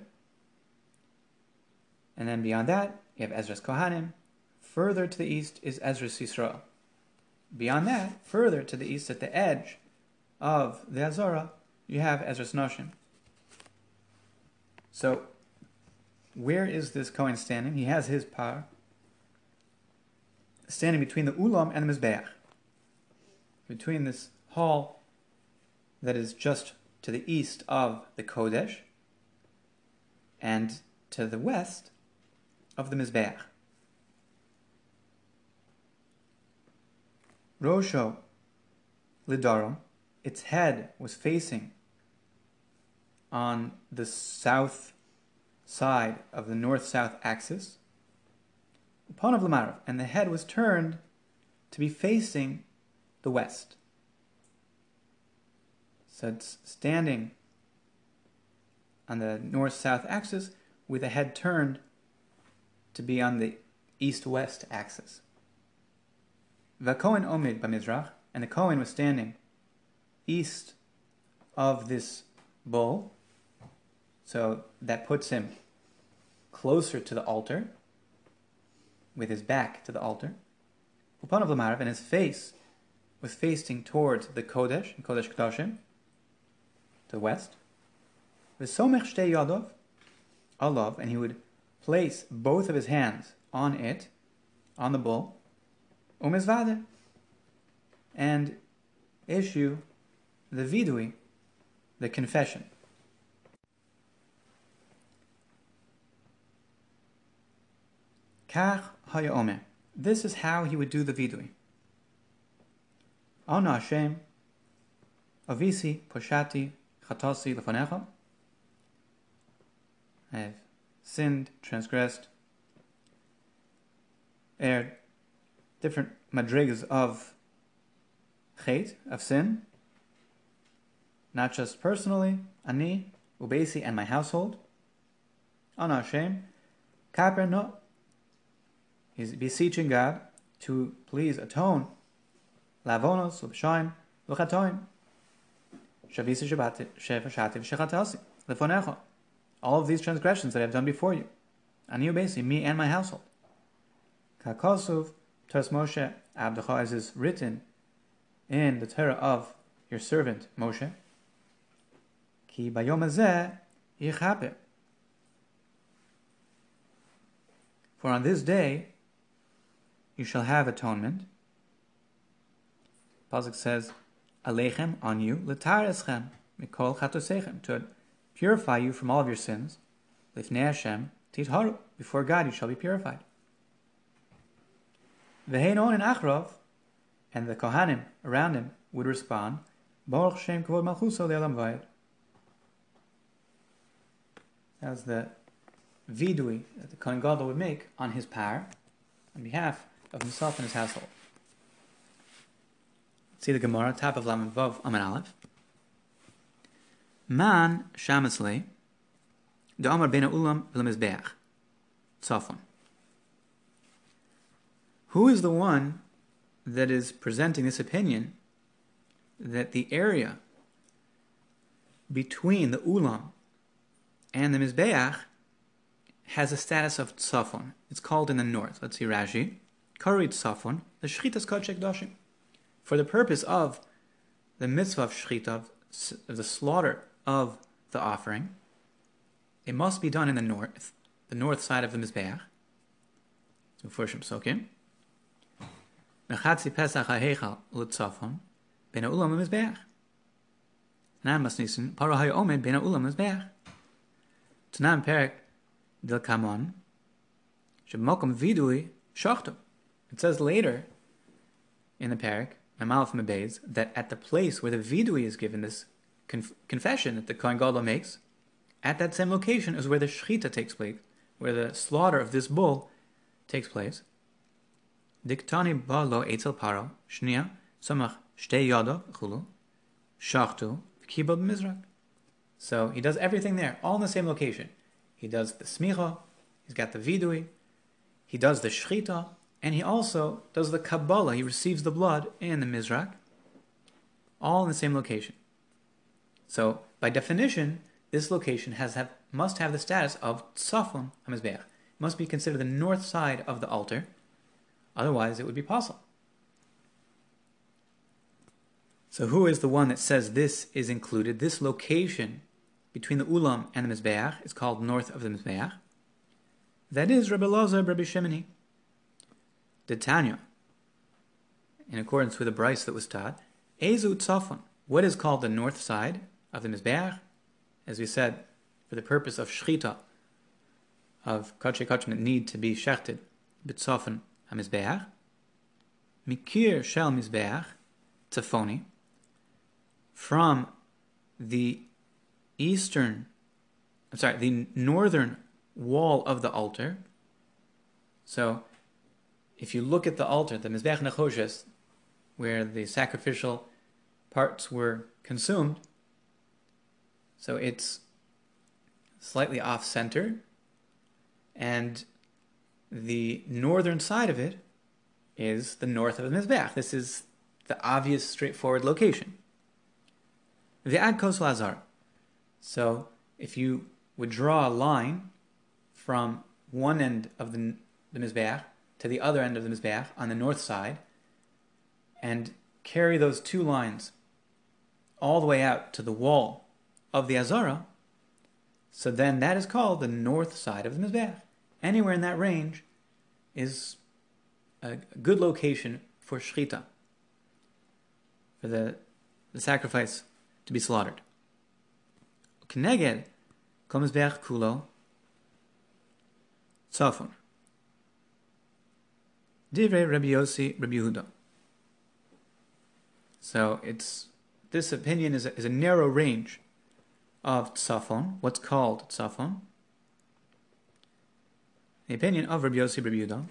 [SPEAKER 1] And then beyond that, you have Ezras Kohanim. Further to the east is Ezras Yisrael. Beyond that, further to the east at the edge of the Azora, you have Ezras Noshim. So, where is this Kohen standing? He has his power standing between the Ulam and the Mizbeach. Between this hall that is just to the east of the Kodesh and to the west of the Mizbeach. Rosho Lidarum, its head was facing on the south side of the north-south axis. Upon of Lamarav, and the head was turned to be facing the west. So it's standing on the north-south axis with the head turned to be on the east-west axis. Vakohen omid b'mizrach, and the Kohen was standing east of this bull, so that puts him closer to the altar, with his back to the altar. Upon of Lamarav, and his face was facing towards the Kodesh, and Kodesh Kodashim, to the west. V'somech shtei yadov, alav, and he would place both of his hands on it, on the bull, umizvade, and issue the vidui, the confession. Kach hayome. This is how he would do the vidui. Ana Hashem, avisi poshati chatasi lefanecha. I have sinned, transgressed, erred, different madrigas of chait, of sin, not just personally, ani, ubesi, and my household. Ana Hashem, kaper no. He's beseeching God to please atone lavonos, ubshaim, v'chatoim. Shavisa shabati, shefashati, v'shechatasi, lefonecha. All of these transgressions that I have done before you. Ani ubesi, me and my household. Kakosov, Tos Moshe Abdecha, as is written in the Torah of your servant Moshe. Ki bayom For on this day you shall have atonement. Pasuk says, Alechem on you, letareschem, mikol chatosechem, to purify you from all of your sins. Lifnei Hashem, titharu, before God you shall be purified. Veheinon and Achrov, and the Kohanim around him would respond, Baruch Shem Kavod Malchuso Le'olam Vayed. That's the vidui that the Kohen Gadol would make on his power, on behalf of himself and his household. See the Gemara, top of Lamed Vav, Amen Aleph. Man shamasle, the Amar ben Ulam v'lemizbeach, Tzafon. Who is the one that is presenting this opinion that the area between the Ulam and the Mizbeach has a status of Tzafon. It's called in the north. Let's see Rashi. Karit Tzafon, the Shchitas Kodshek Doshim. For the purpose of the mitzvah of of the slaughter of the offering, it must be done in the north, the north side of the Mizbeach. So, Furshim Sokim. Mechatzi Pesach HaHechal L'Tzafon, Ben HaUlam HaMizbeach. Tanam Masnisin, Paro HaYomed Ben HaUlam HaMizbeach. Tanam Perek Del Kamon, Shemokum Vidui Shachtu. It says later in the Perek, Mamalaf Mebez, that at the place where the Vidui is given, this conf- confession that the Kohen Gadol makes, at that same location is where the Shechita takes place, where the slaughter of this bull takes place. Diktani ba lo etzel paro, shnia, samach shtei yado, chulu, shachtu, kiba mizrak. So he does everything there, all in the same location. He does the smicha, he's got the vidui, he does the shchita, and he also does the kabbalah. He receives the blood in the mizrak, all in the same location. So by definition, this location has have, must have the status of tzafon hamizbeach. It must be considered the north side of the altar Otherwise, it would be possible. So, who is the one that says this is included? This location between the Ulam and the Mizbeach is called north of the Mizbeach. That is Rabbi Loza, Rabbi Shemini. The Tanya, in accordance with the Braisa that was taught, Ezu Tzafon, what is called the north side of the Mizbeach, as we said, for the purpose of Shechita, of Kodshei Kodshim that need to be shechted, B'tzofen HaMizbeach, Mikir Shel Mizbeach, Tzafoni, from the eastern, I'm sorry, the northern wall of the altar. So, if you look at the altar, the Mizbeach Nechoshes, where the sacrificial parts were consumed, so it's slightly off center, and the northern side of it is the north of the Mizbeach. This is the obvious, straightforward location. The Ad Kos Lazar. So if you would draw a line from one end of the, the Mizbeach to the other end of the Mizbeach on the north side, and carry those two lines all the way out to the wall of the Azara, so then that is called the north side of the Mizbeach anywhere in that range is a good location for shchita, for the, the sacrifice to be slaughtered. Kneged komizbeach kulo tzafon. Divrei Rabbi Yossi Rabbi Yehuda. So it's this opinion is a, is a narrow range of tzafon, what's called tzafon, the opinion of Rabbi Yossi Rabbi Yehuda,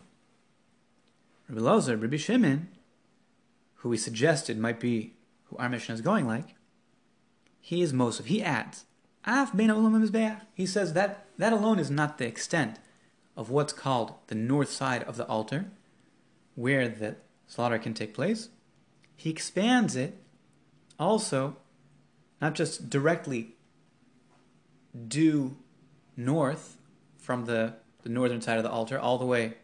[SPEAKER 1] Rabbi Lozer, Rabbi Shimon, who we suggested might be who our Mishnah is going like, he is Mosef. He adds, Af bein ulam He says that that alone is not the extent of what's called the north side of the altar, where the slaughter can take place. He expands it also, not just directly due north from the the northern side of the altar, all the way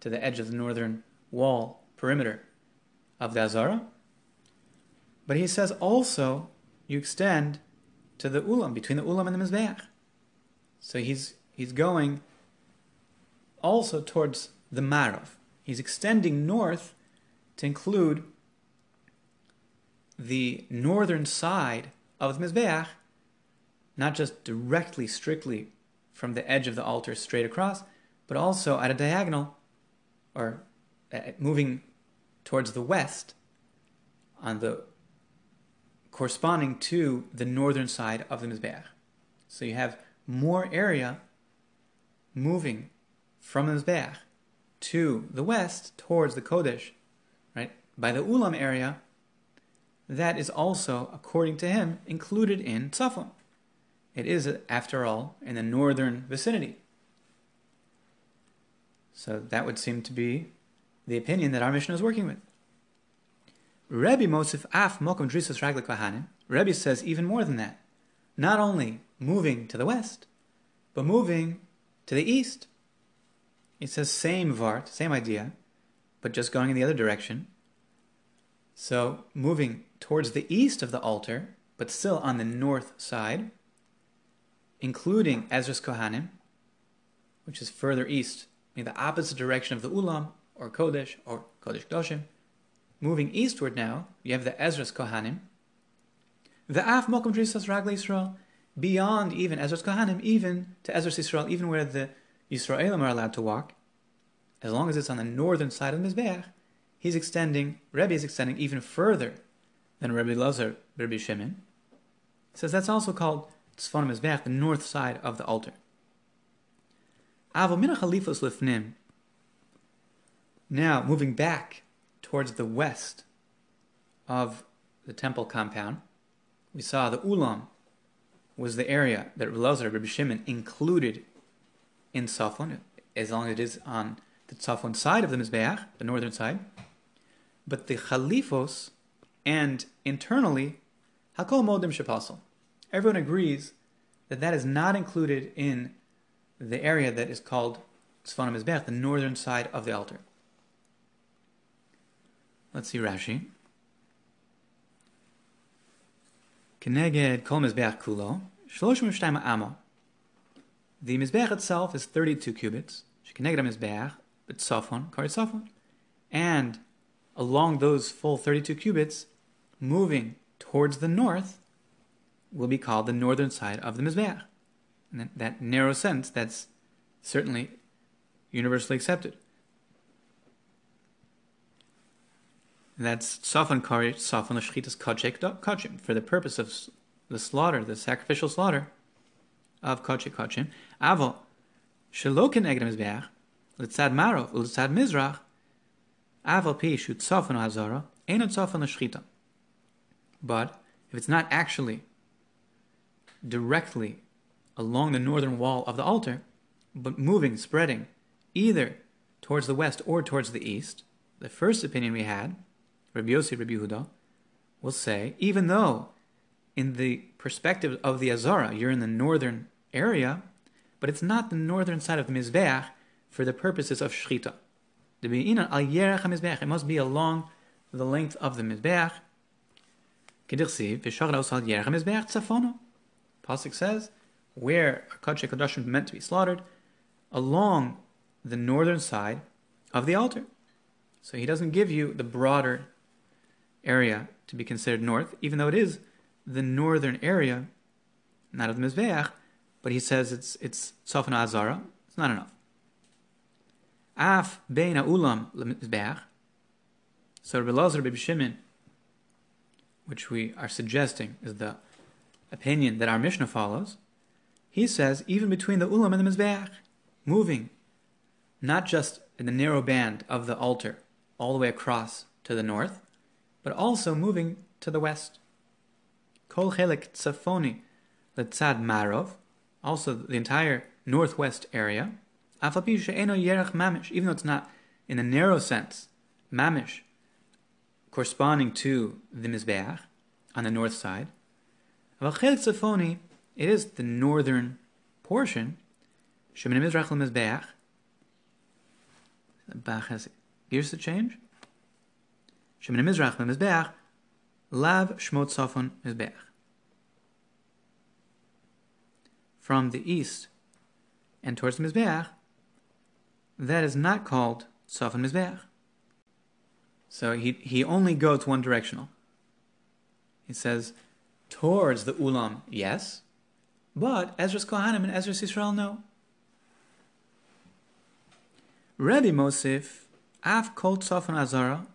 [SPEAKER 1] to the edge of the northern wall perimeter of the Azara. But he says also you extend to the ulam, between the ulam and the mizbeach. So he's he's going also towards the Marav. He's extending north to include the northern side of the Mizbeach, not just directly, strictly from the edge of the altar straight across, but also at a diagonal or uh, moving towards the west on the corresponding to the northern side of the Mizbeach. So you have more area moving from the Mizbeach to the west towards the Kodesh, right? By the Ulam area, that is also, according to him, included in Tzafon. It is, after all, in the northern vicinity. So that would seem to be the opinion that our Mishnah is working with. Rebbe Mosif Af Mokum Drisas Ragla Kohanim. Rebbe says even more than that. Not only moving to the west, but moving to the east. It says same Vart, same idea, but just going in the other direction. So moving towards the east of the altar, but still on the north side, including Ezras Kohanim, which is further east, in the opposite direction of the Ulam, or Kodesh, or Kodesh Doshim. Moving eastward now, you have the Ezras Kohanim. The Af Mokum Drisas Ragla Yisrael, beyond even Ezras Kohanim, even to Ezras Yisrael, even where the Yisraelim are allowed to walk, as long as it's on the northern side of the Mizbeach, he's extending, Rebbe is extending even further than Rebbe Lazar, Rebbe Shimon. Says that's also called Tzfon Mizbeach, the north side of the altar. Now, moving back towards the west of the temple compound, we saw the Ulam was the area that Elazar Rabbi Shimon included in Safon, as long as it is on the Tzafon side of the Mizbeach, the northern side. But the Khalifos and internally, Hakol Modim Shapasal. Everyone agrees that that is not included in the area that is called Tzfon Mizbeach, the northern side of the altar. Let's see Rashi. Keneged Kol Mizbeach Kulo, Shloshim Shtayma Amo. The Mizbeach itself is 32 cubits. Shekeneged Mizbeach, but Safon, Kari Safon. And along those full 32 cubits, moving towards the north, will be called the northern side of the Mizbeach. In that, narrow sense, that's certainly universally accepted. That's Safon Kari, Safon Lashchitas Kachek Kachim, for the purpose of the slaughter, the sacrificial slaughter of Koche Kochim. Avo, Shalokin Egdem Mizbeach, Litzad Marov, Litzad Mizrach, Avo Pi Shut Tzofan Hazara, Einot Tzofan Lashchita. But if it's not actually directly along the northern wall of the altar, but moving, spreading, either towards the west or towards the east, the first opinion we had, Rabbi Yossi, Rabbi Yehuda, will say, even though in the perspective of the Azara, you're in the northern area, but it's not the northern side of the Mizbeach for the purposes of Shechita. It must be along the length of the Mizbeach. Pasuk says, where Kodesh Kodashim meant to be slaughtered, along the northern side of the altar. So he doesn't give you the broader area to be considered north, even though it is the northern area, not of the Mizbeach, but he says it's it's Sofan Azara. It's not enough. Af bein ulam lemizbeach. So Rabbi Lazar Shimon, which we are suggesting is the opinion that our Mishnah follows, he says even between the ulam and the mizbeach, moving, not just in the narrow band of the altar all the way across to the north, but also moving to the west. Kol chelik tzafoni letzad marov, also the entire northwest area, afalpi she'eno yerach mamish, even though it's not in a narrow sense, mamish, corresponding to the Mizbeach on the north side. It is the northern portion. Shemin Mizrach Mizbeach. The Bach has gears to change. Shemin Mizrach Mizbeach. Lav Shmot Safon Mizbeach. From the east and towards the Mizbeach, that is not called Safon Mizbeach. So he, he only goes one directional. He says, towards the Ulam, yes, but Ezras Kohanim and Ezras Israel, no. Rebbe Mosif, Av Kol Tzafon Azara,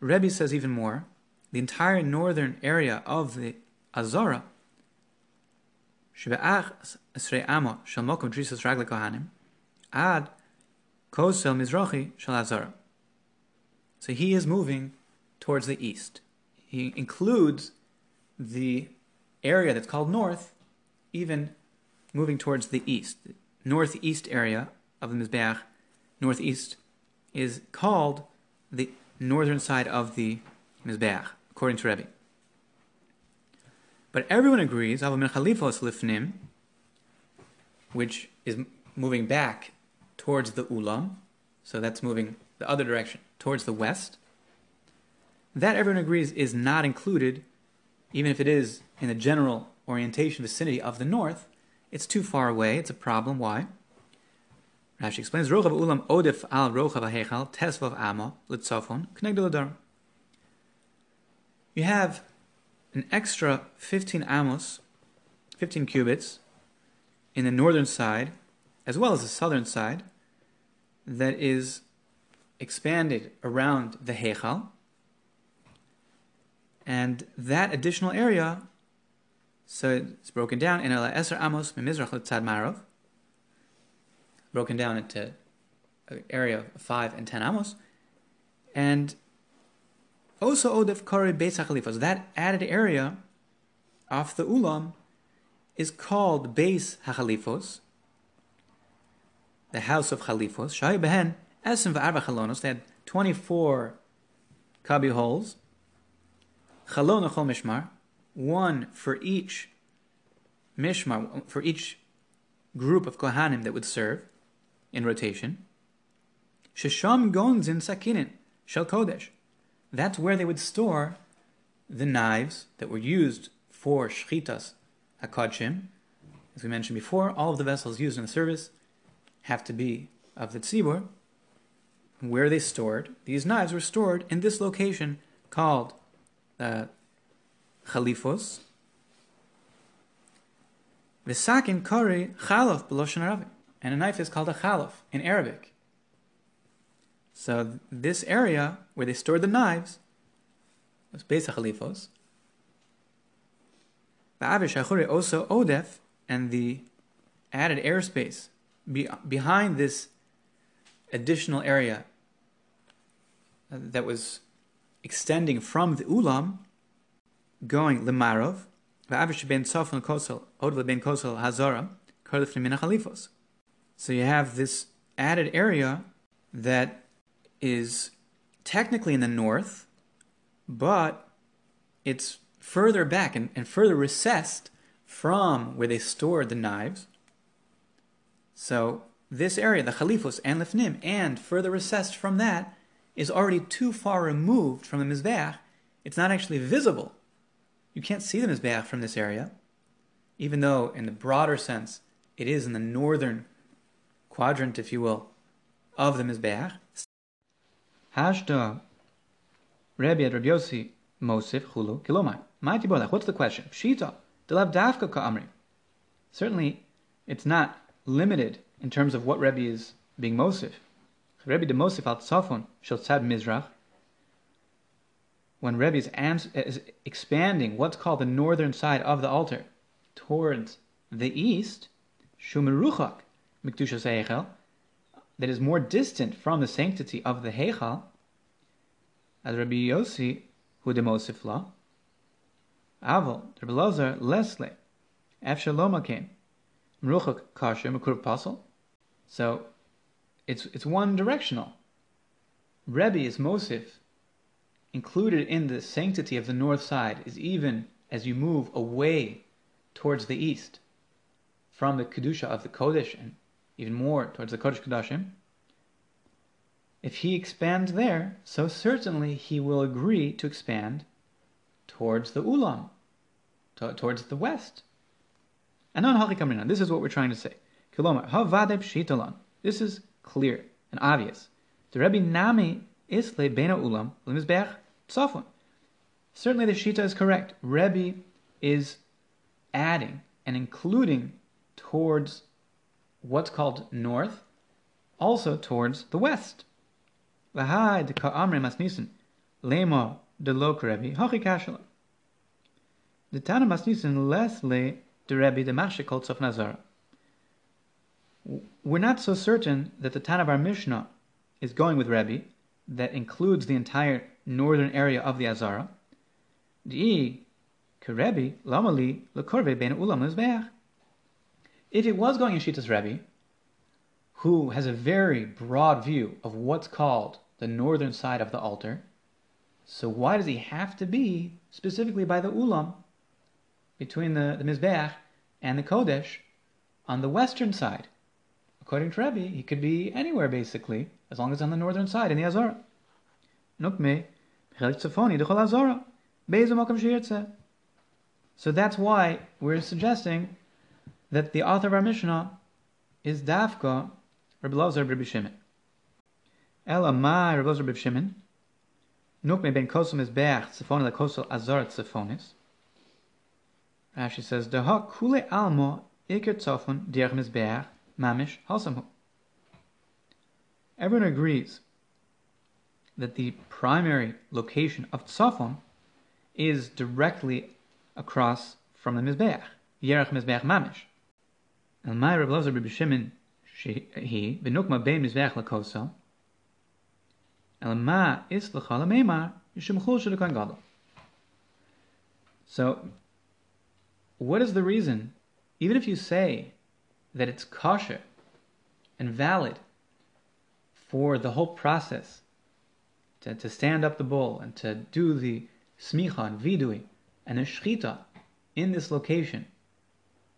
[SPEAKER 1] Rebbe says even more, the entire northern area of the Azara, Shbe'ach Esrei Amo Shal Mokom Drisas Ragle Kohanim, Ad Kosel Mizrachi Shal Azara. So he is moving towards the east. He includes the area that's called north, even moving towards the east. The northeast area of the Mizbeach, northeast, is called the northern side of the Mizbeach, according to Rebbe. But everyone agrees, Avamir Khalifos Lifnim, which is moving back towards the Ulam, so that's moving the other direction, towards the west. That everyone agrees is not included, even if it is in the general orientation vicinity of the north, it's too far away. It's a problem. Why? Rashi explains: Rochav ulam odif al rochav hechal tesvav ama litzafon knegdel You have an extra 15 amos, 15 cubits, in the northern side, as well as the southern side, that is expanded around the hechal, and that additional area so it's broken down in Ela Eser Amos Mimizrach Letzad Marov, broken down into an area of 5 and 10 Amos, and also Odef Kori Beis HaChalifos, that added area off the Ulam is called Beis HaChalifos, the house of Chalifos. Shai Behen, Esim V'arba Chalonos, they had 24 cubby holes, Chalon Chol Mishmar, one for each mishmar, for each group of kohanim that would serve in rotation. Shesham gonzin sakinin shel kodesh. That's where they would store the knives that were used for shchitas hakodshim. As we mentioned before, all of the vessels used in the service have to be of the tzibur. Where they stored, these knives were stored in this location called uh, chalifos. V'sakin kari chalof b'loshen Arabic. And a knife is called a chalof in Arabic. So this area where they stored the knives was Beis Chalifos. V'avish achuri also odef, and the added airspace be, behind this additional area that was extending from the ulam going lemarov, kosel, odle ben kosel hazara. So you have this added area that is technically in the north, but it's further back and, and further recessed from where they stored the knives. So this area, the Khalifos and Lifnim, and further recessed from that, is already too far removed from the Mizbeach. It's not actually visible you can't see the Mizbeach from this area, even though, in the broader sense, it is in the northern quadrant, if you will, of the Mizbeach. Hashda Rabbi Rabbi Yossi Mosif Chulu Kilomai. Mighty Bolach. What's the question? Pshita Delav Dafka Ka'amri. Certainly, it's not limited in terms of what Rebbe is being Mosif. Rebbe de Mosif al Tzafon Tzad Mizrach when Rebbe is, ans- uh, is expanding what's called the northern side of the altar towards the east, Shumeruchak Mikdushas Heichel, that is more distant from the sanctity of the Heichal, as Rabbi Yossi who demosifla, Aval, Rabbi Lazar, Leslie, Efshaloma came, Mruchak Kasher, Makur. So it's it's one directional. Rebbe is Mosif included in the sanctity of the north side is even as you move away towards the east from the kedusha of the kodesh and even more towards the kodesh kodashim. If he expands there, so certainly he will agree to expand towards the ulam, to, towards the west. And on this is what we're trying to say. This is clear and obvious. The Rebbe Nami isle bena ulam lemizbeach Tzafon. Certainly the Shita is correct. Rebbe is adding and including towards what's called north, also towards the west. Lahai ka'amre masnisen, lema de lok Rebbe, hachi kashala. The Tana masnisen less le de Rebbe de mashikol of Nazara. We're not so certain that the Tana of our Mishnah is going with Rebbe, that includes the entire northern area of the Azara. If it was going in Shitas Rebbe, who has a very broad view of what's called the northern side of the altar, so why does he have to be specifically by the ulam, between the, the Mizbeach and the Kodesh, on the western side? According to Rebbe, he could be anywhere basically, as long as on the northern side in the Azara. Azara. So that's why we're suggesting that the author of our Mishnah is Dafka Rabbi Lazar Rabbi Shimon. Lazar Rabbi Shimon. Nukme ben kosom is beach tzefoni lekosol azar tzefonis. Rashi says, Deha kule almo iker tzofon derech mizbeach mamish halsamu. Everyone agrees that the primary location of Tzafon is directly across from the Mizbeach, Yerach Mizbeach Mamish. El Mai Rav Lozer Rabbi Shimon he benukma bein Mizbeach lakosa. El Ma islacha lameimar yishemchul shadakan gadol. So, what is the reason, even if you say that it's kosher and valid for the whole process to, to stand up the bull and to do the smicha and vidui and the shchita in this location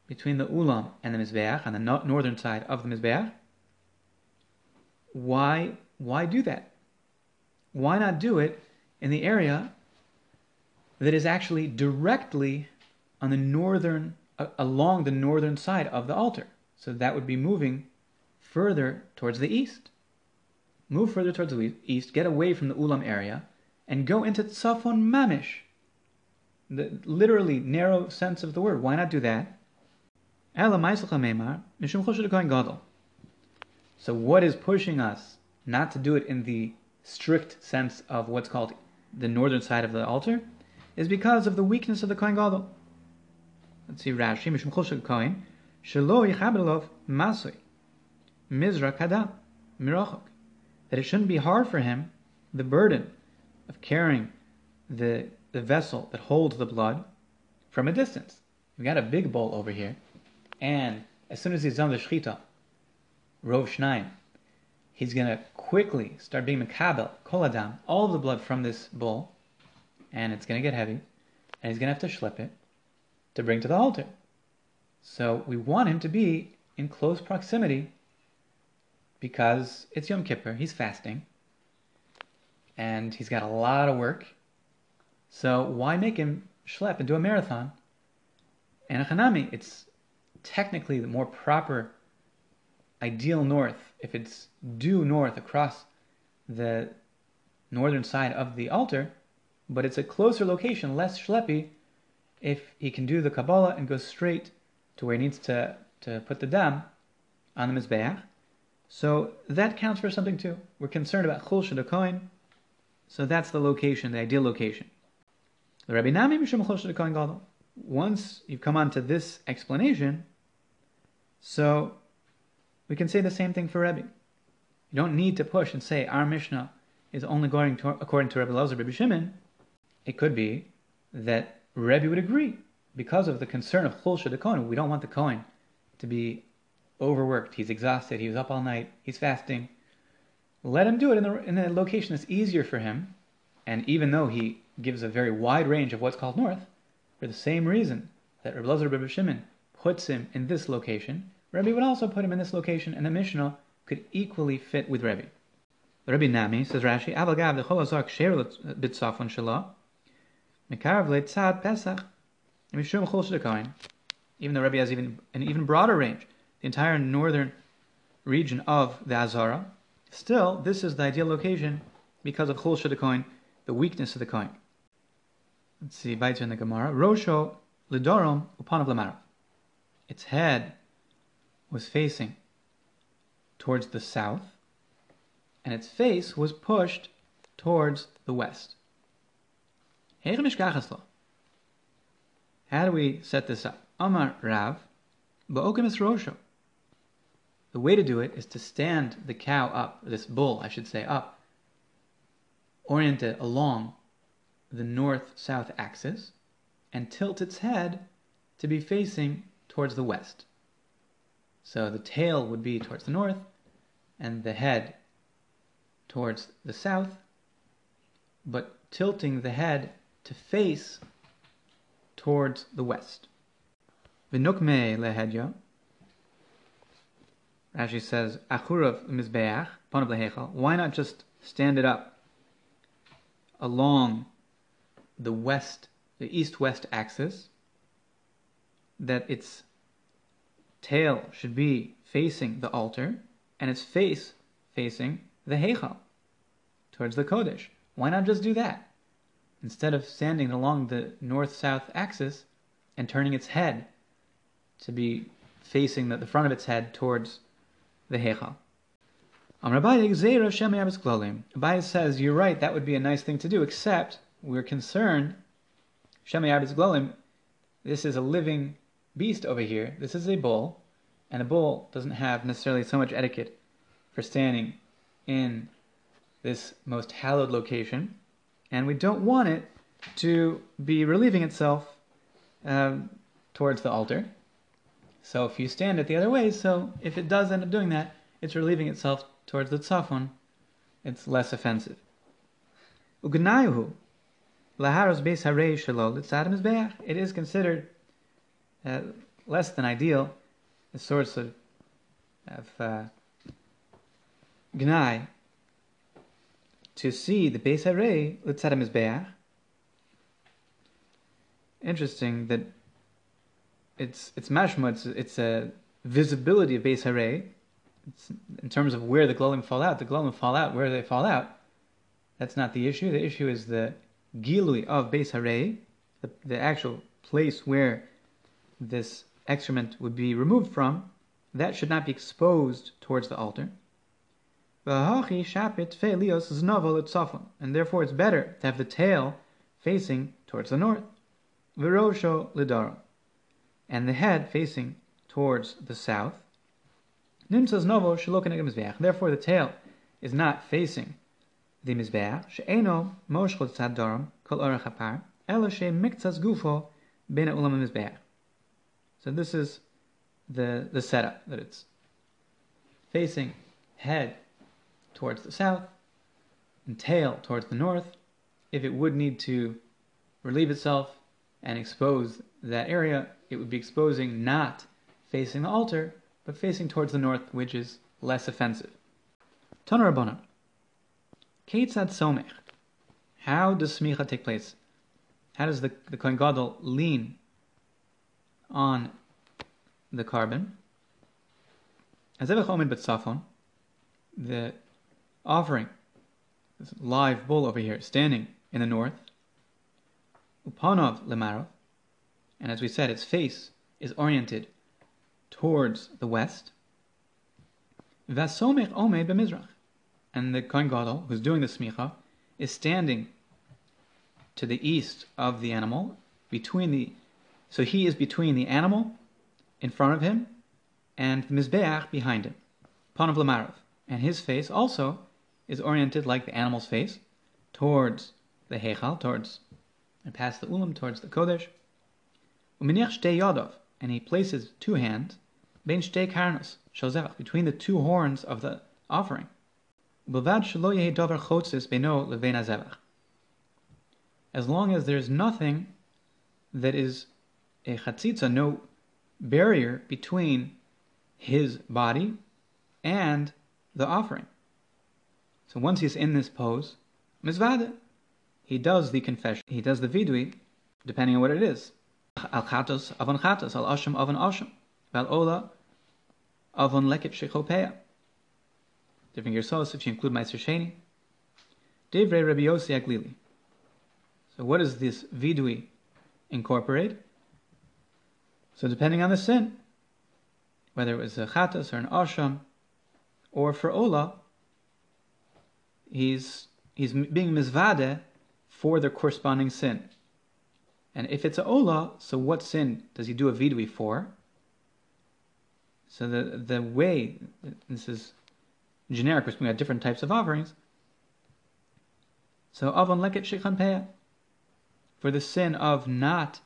[SPEAKER 1] between the ulam and the mizbeach on the no- northern side of the mizbeach, why why do that? Why not do it in the area that is actually directly on the northern uh, along the northern side of the altar? So that would be moving further towards the east move further towards the east, get away from the Ulam area, and go into Tzafon Mamish. The literally narrow sense of the word. Why not do that? So what is pushing us not to do it in the strict sense of what's called the northern side of the altar is because of the weakness of the Kohen Gadol. Let's see Rashi, Mishum Kohen, Shelo Yichabelov Masui, Mizra Kadam, that it shouldn't be hard for him, the burden of carrying the, the vessel that holds the blood from a distance. We've got a big bowl over here, and as soon as he's done the shechita, rov shnaim, he's going to quickly start being makabel, koladam, all the blood from this bowl, and it's going to get heavy, and he's going to have to schlep it to bring to the altar. So we want him to be in close proximity because it's Yom Kippur, he's fasting, and he's got a lot of work. So why make him schlep and do a marathon? And a Hanami, it's technically the more proper, ideal north, if it's due north across the northern side of the altar, but it's a closer location, less schleppy, if he can do the Kabbalah and go straight to where he needs to, to put the dam on the Mizbeach, so that counts for something too. We're concerned about chul coin, so that's the location, the ideal location. The Rabbi Nami Mishum chul koin gadol. Once you've come on to this explanation, so we can say the same thing for Rebbe. You don't need to push and say our Mishnah is only going to, according to Rabbi Lazar, Rabbi Shimon. It could be that Rebbe would agree because of the concern of chul coin. We don't want the coin to be overworked, he's exhausted, he was up all night, he's fasting. Let him do it in the, in the location that's easier for him. And even though he gives a very wide range of what's called north, for the same reason that Rabbi Lazar Rabbi Shimon puts him in this location, Rebbe would also put him in this location, and the Mishnah could equally fit with Rabbi. Rebbe Nami says Rashi, Aval the Cholazak Sher Bitsafon Shalah, Mekarav Leitzad Pesach, Mishum Chol Even though Rabbi has even an even broader range, the entire northern region of the Azara, still, this is the ideal location because of Chul the coin, the weakness of the coin. Let's see, weiter in the Gemara. Rosho lidorom upanav lamarav. Its head was facing towards the south, and its face was pushed towards the west. How do we set this up? Amar Rav, ba'okim rosho. The way to do it is to stand the cow up, this bull, I should say, up, orient it along the north-south axis, and tilt its head to be facing towards the west. So the tail would be towards the north, and the head towards the south, but tilting the head to face towards the west. V'nukme lehedya. Rashi says, Achurav mizbeach, panav lehechal. Why not just stand it up along the west, the east-west axis, that its tail should be facing the altar, and its face facing the Heichal, towards the Kodesh. Why not just do that? Instead of standing along the north-south axis and turning its head to be facing the, the front of its head towards the Heichal. Amr Abaye says, you're right, that would be a nice thing to do, except we're concerned, this is a living beast over here. This is a bull, and a bull doesn't have necessarily so much etiquette for standing in this most hallowed location, and we don't want it to be relieving itself um, towards the altar. So if you stand it the other way, so if it does end up doing that, it's relieving itself towards the tzafon, it's less offensive. Ugnayu, laharos beis harei litzad It is considered uh, less than ideal, a source of, of uh, gnai, to see the beis harei litzad mizbeach. Interesting that it's it's mashma. It's it's a visibility of beis harei it's, in terms of where the glowing fall out, the glowing fall out, where they fall out, that's not the issue. The issue is the gilui of Beis Harei, the, the actual place where this excrement would be removed from, that should not be exposed towards the altar. And therefore it's better to have the tail facing towards the north. And the head facing towards the south. Therefore, the tail is not facing the mizbeach. She'eno moshchot tzad kol orach hapar ela she miktzas gufo ben ulam mizbeach. So this is the the setup that it's facing head towards the south and tail towards the north. If it would need to relieve itself and expose that area, it would be exposing not facing the altar, but facing towards the north, which is less offensive. Tanar Rabbanan. Keitzad Somech. How does smicha take place? How does the, the Kohen Gadol lean on the korban? Azevach Omen Betzafon, the offering, this live bull over here, standing in the north, Upanov Lemarov, and as we said, its face is oriented towards the west. Vasomech Omed b'mizrach. And the Kohen Gadol, who's doing the smicha, is standing to the east of the animal, between the, so he is between the animal in front of him and the mizbeach behind him, panav lamarav, and his face also is oriented like the animal's face towards the heichal, towards and past the ulam, towards the kodesh. And he places two hands Ben shtei karnos shel between the two horns of the offering. Beno levein hazevach. As long as there's nothing that is a chatzitza, no barrier between his body and the offering. So once he's in this pose, mizvada, he does the confession, he does the vidui, depending on what it is. Al chatos avon chatos, al asham avon asham. Val ola avon leket shechopeya. Different Gersos, if you include Meister Sheni. Divrei Rabbi Yossi Aglili. So what does this vidui incorporate? So depending on the sin, whether it was a chatas or an asham, or for ola, he's he's being mizvade for the corresponding sin. And if it's a ola, so what sin does he do a vidui for? So the the way this is generic, we're at different types of offerings. So avon leket peah for the sin of not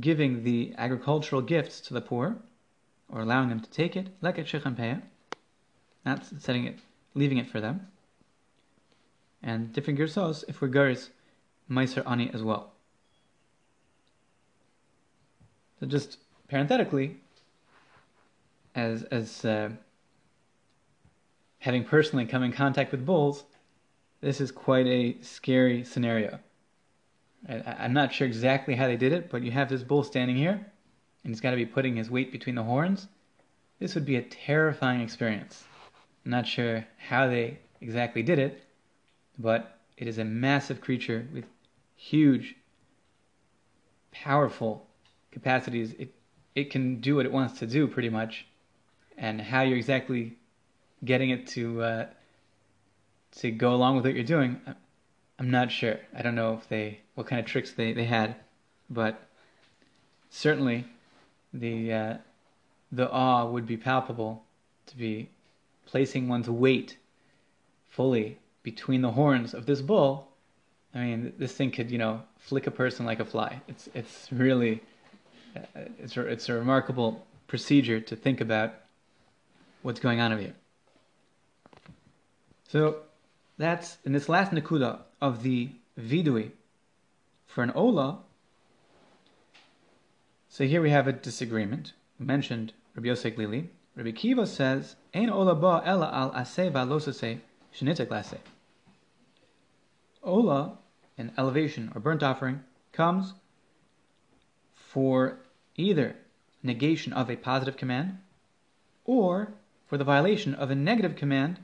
[SPEAKER 1] giving the agricultural gifts to the poor or allowing them to take it, leket shikhan peah, not setting it, leaving it for them. And different gersos if we're gers meiser ani as well. So just parenthetically, as as uh, having personally come in contact with bulls, this is quite a scary scenario. I, I'm not sure exactly how they did it, but you have this bull standing here, and he's got to be putting his weight between the horns. This would be a terrifying experience. I'm not sure how they exactly did it, but it is a massive creature with huge, powerful capacities. It it can do what it wants to do pretty much, and how you're exactly getting it to uh, to go along with what you're doing, I'm not sure. I don't know if they what kind of tricks they, they had, but certainly the uh, the awe would be palpable to be placing one's weight fully between the horns of this bull. I mean, this thing could you know flick a person like a fly. It's it's really uh, it's a, it's a remarkable procedure to think about what's going on over here. So that's in this last nakuda of the vidui for an ola. So here we have a disagreement. We mentioned Rabbi Yosef Lili. Rabbi Kiva says, "Ein ola ba ela al aseh v'alosase shenitek laseh." Ola, an elevation or burnt offering, comes for either negation of a positive command or for the violation of a negative command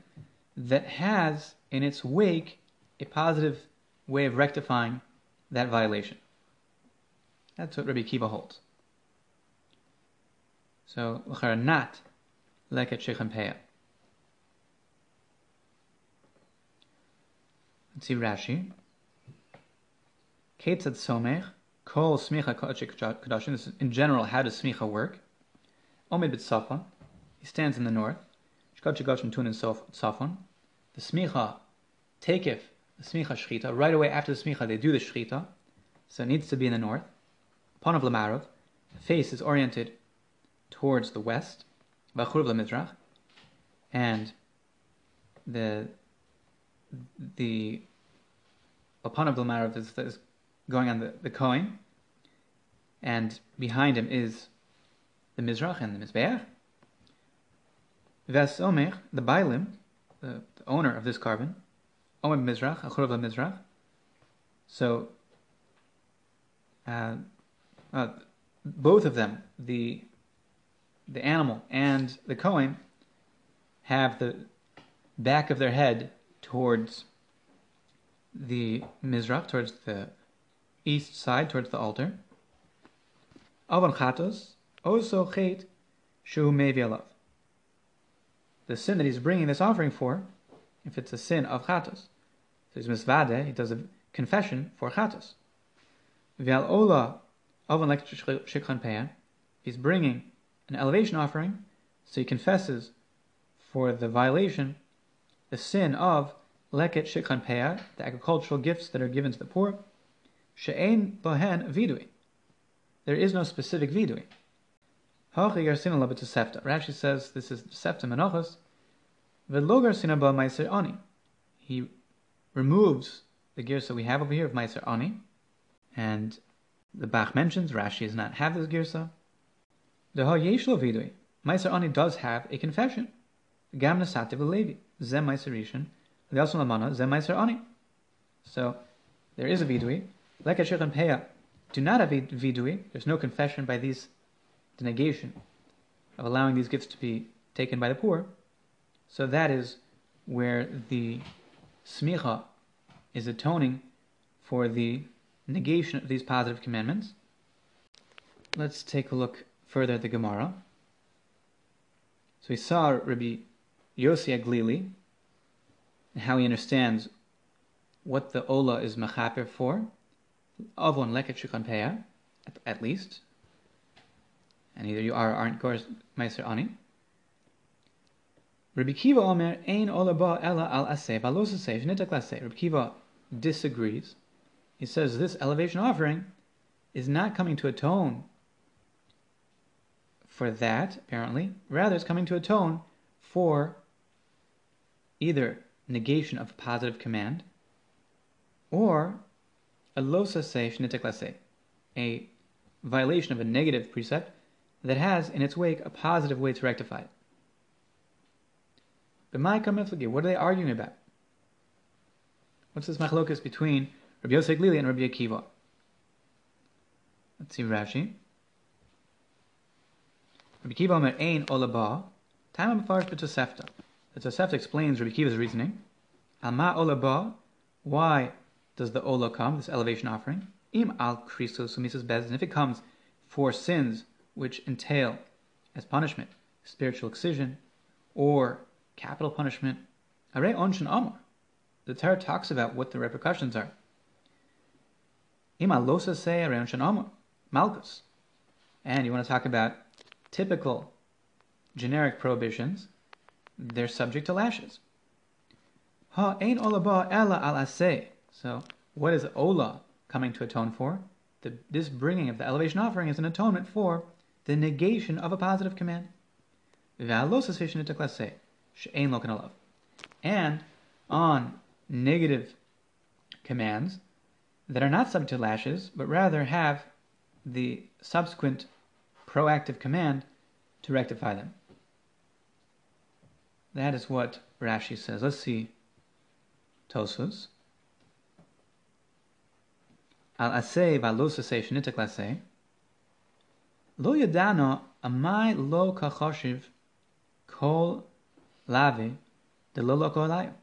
[SPEAKER 1] that has in its wake a positive way of rectifying that violation. That's what Rabbi Kiva holds. So, not leket shechem peah. Let's see Rashi. Ketzad somech, kol smicha kodashim. This is in general how does smicha work? Omid b'tzafon. He stands in the north. Shkot shegashim tun in safon the smicha taketh the smicha shchita right away after the smicha they do the shchita, so it needs to be in the north. Panav lamarov, the face is oriented towards the west. V'achurv lemizrach, and the the lamarov is, is going on the, the coin, and behind him is the mizrach and the mizbeach. Ves the bailim, the, the owner of this korban, Omer Mizrach, Achurav Mizrach. So, uh, uh, both of them, the the animal and the Kohen, have the back of their head towards the Mizrach, towards the east side, towards the altar. Avon Chatos, also Chet, Shu Mevi the sin that he's bringing this offering for, if it's a sin of chatos. So he's misvade, he does a confession for chatos. V'al ola like shikhan he's bringing an elevation offering, so he confesses for the violation, the sin of leket shikhan peah, the agricultural gifts that are given to the poor. She'ein bohen vidui. There is no specific vidui. Rashi says this is Tosefta Menachos. Velogar sinaba Meiser Ani. He removes the girsa we have over here of Meiser Ani, and the Bach mentions Rashi does not have this girsa. The Ha Yeshlo Vidui. Meiser Ani does have a confession. Gam Nasativ. Zem Meiser. Ani. So there is a vidui. Like a and Peah do not have vidui. There's no confession by these the negation of allowing these gifts to be taken by the poor. So that is where the smicha is atoning for the negation of these positive commandments. Let's take a look further at the Gemara. So we saw Rabbi Yossi Aglili and how he understands what the Ola is mechaper for. Avon leket shukhan at least. And either you are or aren't Gors Meiser Ani. Rabbi Kiva Omer Ein Ola Ba Ella Al Aseh Balos Aseh Shnitak. Rabbi Kiva disagrees. He says this elevation offering is not coming to atone for that, apparently. Rather, it's coming to atone for either negation of a positive command or a losa losase shnitek a violation of a negative precept that has in its wake a positive way to rectify it. But my what are they arguing about? What's this machlokas between Rabbi Yossi Haglili and Rabbi Akiva? Let's see Rashi. Rabbi Akiva Omer Ein Olaba, Time Mefarish B'Tosefta. The Tosefta explains Rabbi Akiva's reasoning. Alma Olaba, why does the Ola come, this elevation offering? Im al Christos Sumisus Bezdin, if it comes for sins which entail as punishment spiritual excision or capital punishment, Are Onshin Amar. The Torah talks about what the repercussions are. Ima losa se Onshin Amar, Malchus. And you want to talk about typical generic prohibitions, they're subject to lashes. Ha ain olaba ella al So, what is ola coming to atone for? The, this bringing of the elevation offering is an atonement for the negation of a positive command. And on negative commands that are not subject to lashes, but rather have the subsequent proactive command to rectify them. That is what Rashi says. Let's see Tosfos. Al asay v'alosasay shnitak lasay. Lo yadano amai lo kachoshiv kol lavi de lo lo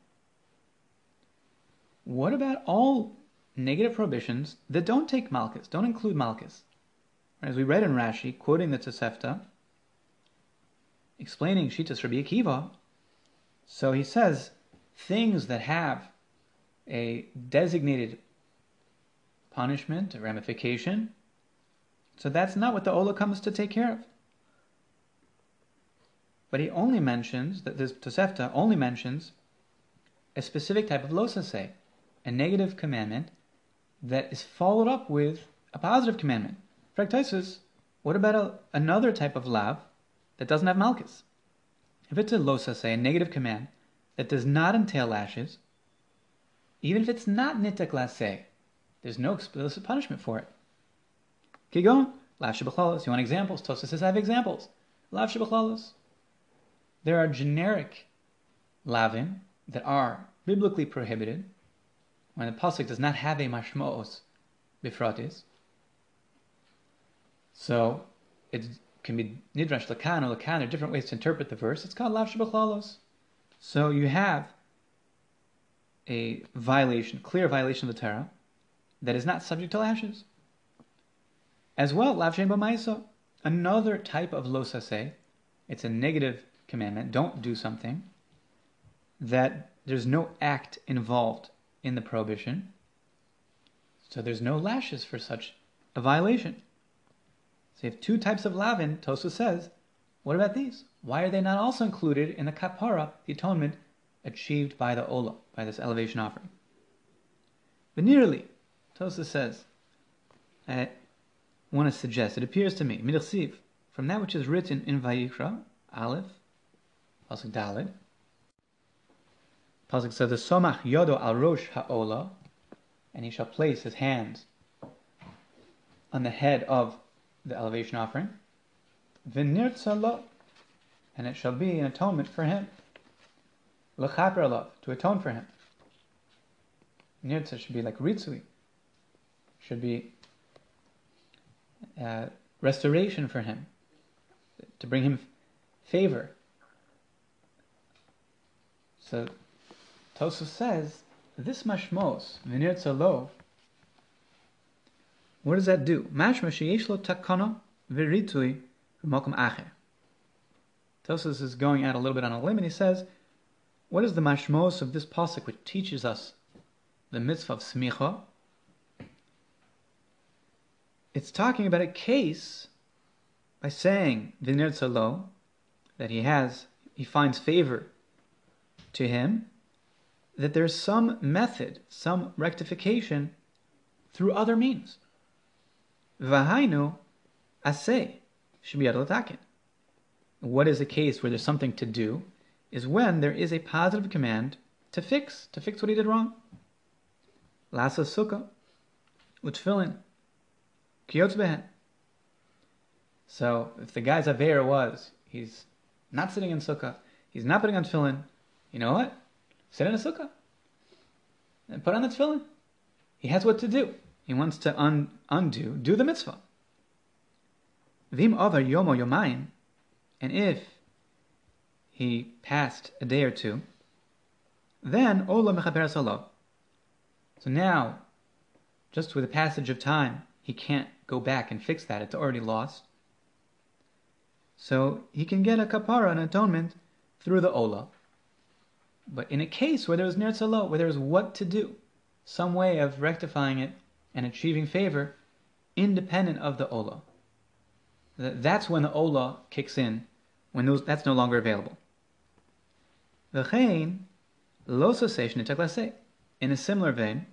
[SPEAKER 1] What about all negative prohibitions that don't take Malchus, don't include Malchus? As we read in Rashi, quoting the Tosefta, explaining Shitas Rabbi Akiva, so he says things that have a designated punishment, a ramification, so that's not what the Ola comes to take care of. But he only mentions that this Tosefta only mentions a specific type of losase, a negative commandment that is followed up with a positive commandment. Fractosis, what about a, another type of lav that doesn't have malchus? If it's a losa, say, a negative command that does not entail lashes, even if it's not nitak laseh, there's no explicit punishment for it. Kigon, shabachlalos. You want examples? Tosa says I have examples. Lav. There are generic lavin that are biblically prohibited when the pasuk does not have a mashmos bifratis. So it can be nidrash lakan or lakan. There are different ways to interpret the verse. It's called lav shabachlalos. So you have a violation, clear violation of the Torah, that is not subject to lashes. As well, lav shem b'maisa, another type of losase. It's a negative commandment. Don't do something that there's no act involved in the prohibition. So there's no lashes for such a violation. So you have two types of lavin, Tosu says. What about these? Why are they not also included in the kapara, the atonement achieved by the ola, by this elevation offering? But nearly, Tosa says, uh, I want to suggest, it appears to me, mirsiv, from that which is written in Vayikra, Aleph, Pasuk Dalid, Pasuk says, the somach yodo al rosh ha'ola, and he shall place his hands on the head of the elevation offering. And it shall be an atonement for him. To atone for him. Nirtza should be like ritzui, should be uh, restoration for him, to bring him favor. So Tosu says this mashmos v'nirtzalo What does that do? Mashma sheyesh lo takana v'ritui v'makom acher. Is going out a little bit on a limb, and he says, what is the mashmos of this pasuk which teaches us the mitzvah of smicha? It's talking about a case by saying v'nir tzalo that he has, he finds favor to him, that there's some method, some rectification through other means. Vahainu asay shibiyad What is a case where there's something to do? Is when there is a positive command to fix, to fix what he did wrong. Lasa sukkah, utfilin, kiyotz. So if the guy's aver was he's not sitting in sukkah, he's not putting on tefillin, you know what? Sit in a sukkah and put on the tefillin. He has what to do. He wants to un- undo, do the mitzvah. Vim over yomo yomayin, and if he passed a day or two, then ola mechaper salav. So now, just with the passage of time, he can't go back and fix that. It's already lost. So he can get a kapara, an atonement, through the ola. But in a case where there was ner where there was what to do, some way of rectifying it and achieving favor independent of the Ola. That's when the Ola kicks in, when those, that's no longer available. In a similar vein,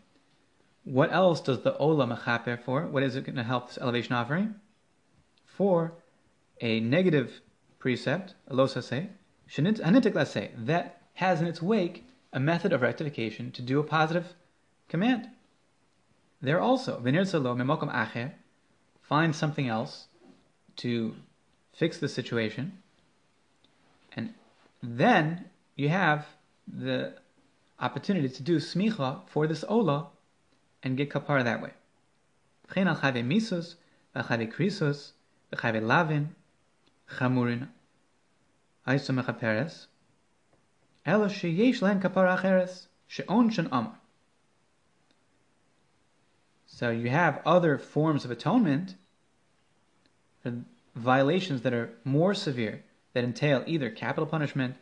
[SPEAKER 1] what else does the Ola mechaper for? What is it going to help this elevation offering? For a negative precept, a losase, that has in its wake a method of rectification to do a positive command. There also, find something else to fix the situation, and then you have the opportunity to do smicha for this ola and get kapara that way. misus, krisus, lavin, chamurin, ela sheyesh len kapara acheres, she'on shen amar. So you have other forms of atonement for violations that are more severe, that entail either capital punishment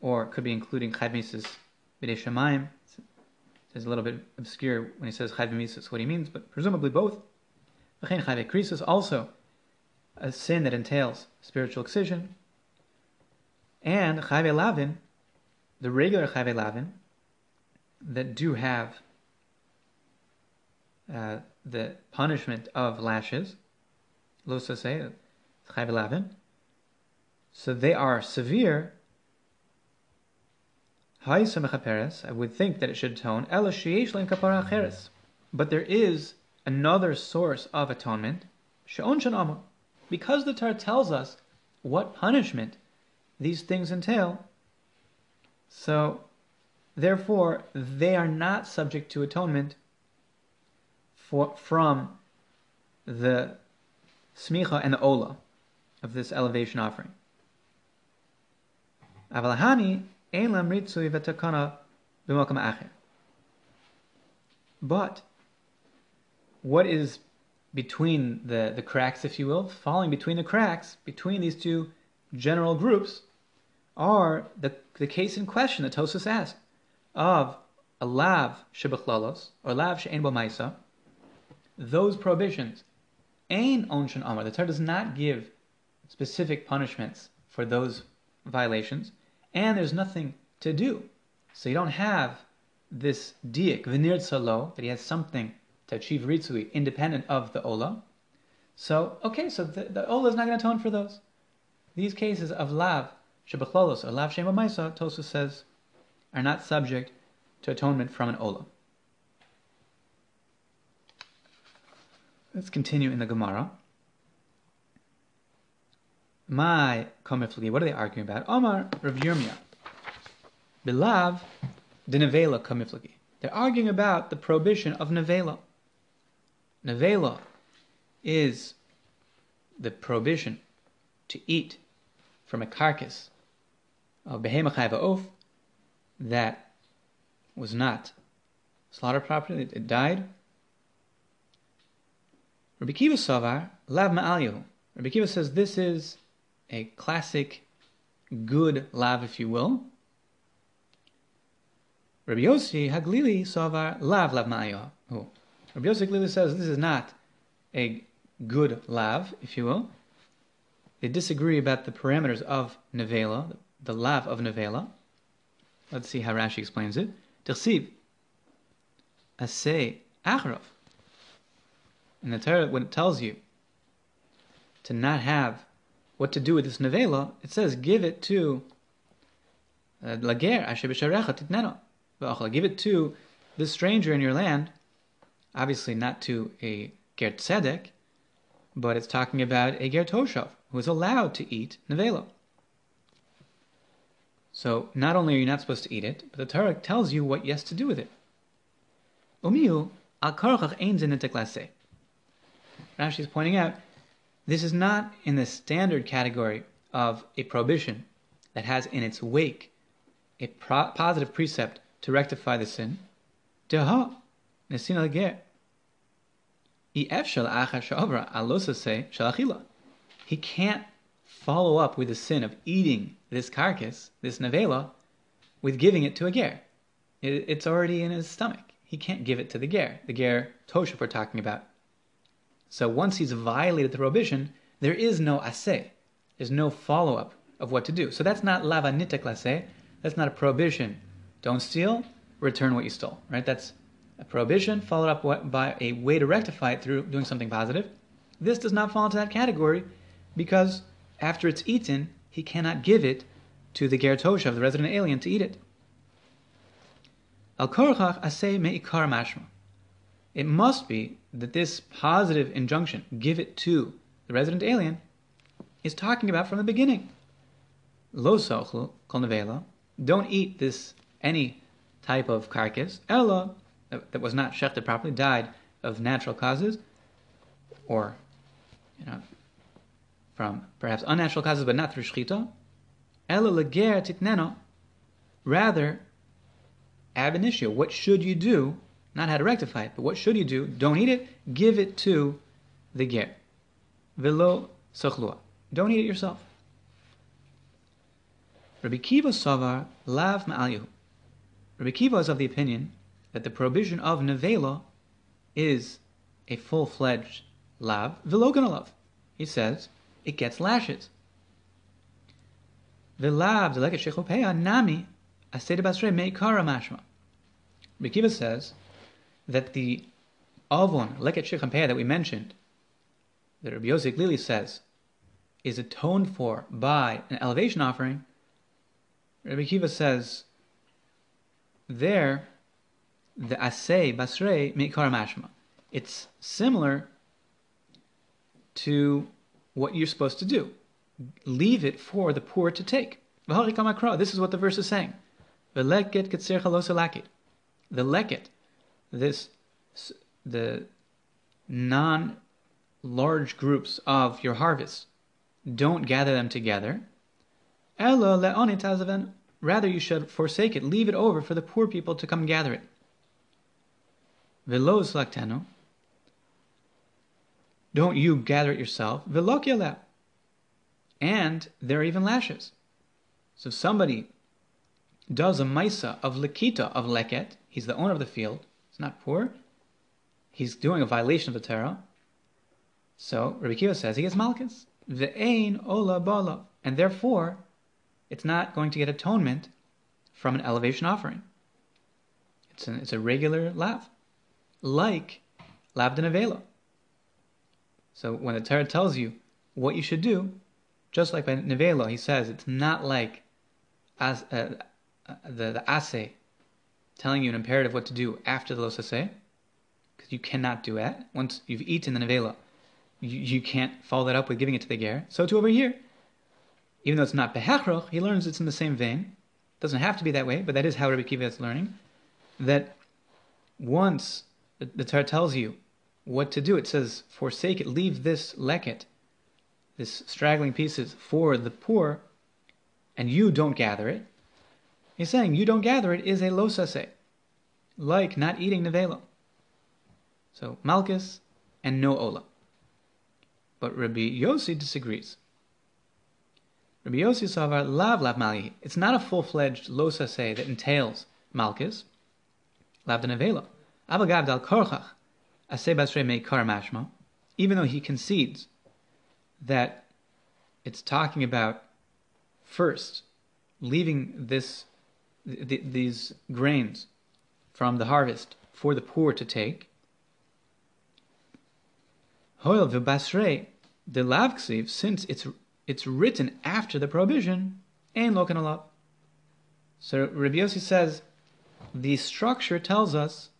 [SPEAKER 1] or could be including chayv mises b'dei shamayim. It's a little bit obscure when he says chayvmisis what he means, but presumably both. V'chein also a sin that entails spiritual excision, and chayv lavin, the regular chayv lavin that do have uh, the punishment of lashes, so they are severe. I would think that it should atone. But there is another source of atonement, because the Torah tells us what punishment these things entail. So, therefore, they are not subject to atonement for, from the smicha and the ola of this elevation offering. Avalahani. But what is between the, the cracks, if you will, falling between the cracks, between these two general groups, are the, the case in question that Tosfos asked of a lav shebechlalos, or lav she'en bo those prohibitions. Ain onshan amar. The Torah does not give specific punishments for those violations, and there's nothing to do. So you don't have this diak, vinir salo, that he has something to achieve ritzui independent of the ola. So, okay, so the, the ola is not going to atone for those. These cases of lav, shebachlolos, or lav shema Tosfos says, are not subject to atonement from an ola. Let's continue in the Gemara. My komiflagi, what are they arguing about? Omar Rav Yirmiyah. Bilav de nevela. They're arguing about the prohibition of nevela. Nevela is the prohibition to eat from a carcass of behema chayva that was not slaughter properly, it died, Rabbi Kiva Savar, Lav Ma'alyahu. Rabbi Kiva says this is a classic good lav, if you will. Rabbi Yossi Haglili Savar Lav Lav Ma'alyahu. Oh. Rabbi Yossi Haglili says this is not a good lav, if you will. They disagree about the parameters of nevela, the lav of nevela. Let's see how Rashi explains it. Tersiv, asay achrov. In the Torah, when it tells you to not have what to do with this nevela, it says give it to uh, lager titneno. Give it to this stranger in your land. Obviously, not to a ger tzedek, but it's talking about a ger toshav who is allowed to eat nevela. So not only are you not supposed to eat it, but the Torah tells you what yes to do with it. Umiu al karachach ein zenitek Rashi is pointing out this is not in the standard category of a prohibition that has in its wake a pro- positive precept to rectify the sin. Deha nesina ger. He can't follow up with the sin of eating this carcass, this nevela, with giving it to a ger. it's already in his stomach. He can't give it to the ger, the ger toshif we're talking about. So once he's violated the prohibition, there is no aseh. There's no follow up of what to do. So that's not lava nitek laseh. That's not a prohibition. Don't steal, return what you stole. Right? That's a prohibition followed up by a way to rectify it through doing something positive. This does not fall into that category because after it's eaten, he cannot give it to the ger toshav, the resident alien, to eat it. Al korchach aseh me'ikar mashma. It must be that this positive injunction, give it to the resident alien, is talking about from the beginning. Lo sochlu kol. Don't eat this any type of carcass. Ella that was not shechted properly, died of natural causes, or you know, from perhaps unnatural causes, but not through shchita. Ella leger titneno. Rather, ab initio. What should you do? Not how to rectify it, but what should you do? Don't eat it. Give it to the ger. Velo sochlua. Don't eat it yourself. Rabbi Kiva Savar lav ma'alyahu. Rabbi Kiva is of the opinion that the prohibition of nevela is a full-fledged lav viloganav. He says it gets lashes. Vilav deleket shechopeya nami aseda basre meikara mashma. Rekiva says that the avon leket shechopeya that we mentioned, that Rabbi Yosef Lili says, is atoned for by an elevation offering. Rabbi Kiva says there the asay basrei mikar mashma. It's similar to what you're supposed to do. Leave it for the poor to take. This is what the verse is saying. The leket, this the non-large groups of your harvest, don't gather them together. Rather, you should forsake it, leave it over for the poor people to come gather it. Velo slaktenu. Don't you gather it yourself. Velo And there are even lashes. So somebody does a maisa of lekita of leket, he's the owner of the field, he's not poor, he's doing a violation of the Torah. So Rabbi Kiva says he gets malchus. Ve'ein ola bala. And therefore, it's not going to get atonement from an elevation offering. It's, an, it's a regular lav like Labdanavela. So when the Torah tells you what you should do, just like by Nevela, he says it's not like as, uh, uh, the, the assay telling you an imperative what to do after the losase, because you cannot do that. Once you've eaten the Nevela, you, you can't follow that up with giving it to the ger. So too over here. Even though it's not behechroch, he learns it's in the same vein. It doesn't have to be that way, but that is how Rabbi Kiva is learning. That once the, the Torah tells you what to do. It says, forsake it, leave this leket, this straggling pieces for the poor, and you don't gather it. He's saying you don't gather it is a losase, like not eating nevela. So malchus and no ola. But Rabbi Yossi disagrees. Rabbi Yossi Savar Lav Lav Mali. It's not a full fledged losase that entails Malchus. Lav Denavela. Avagav Dal Korchach. Ase Basre Me Kar Mashma. Even though he concedes that it's talking about first leaving this th- these grains from the harvest for the poor to take. Hoil v'basrei the lavksiv, since it's it's written after the prohibition, and lokan alav. So Rabbi Yossi says the structure tells us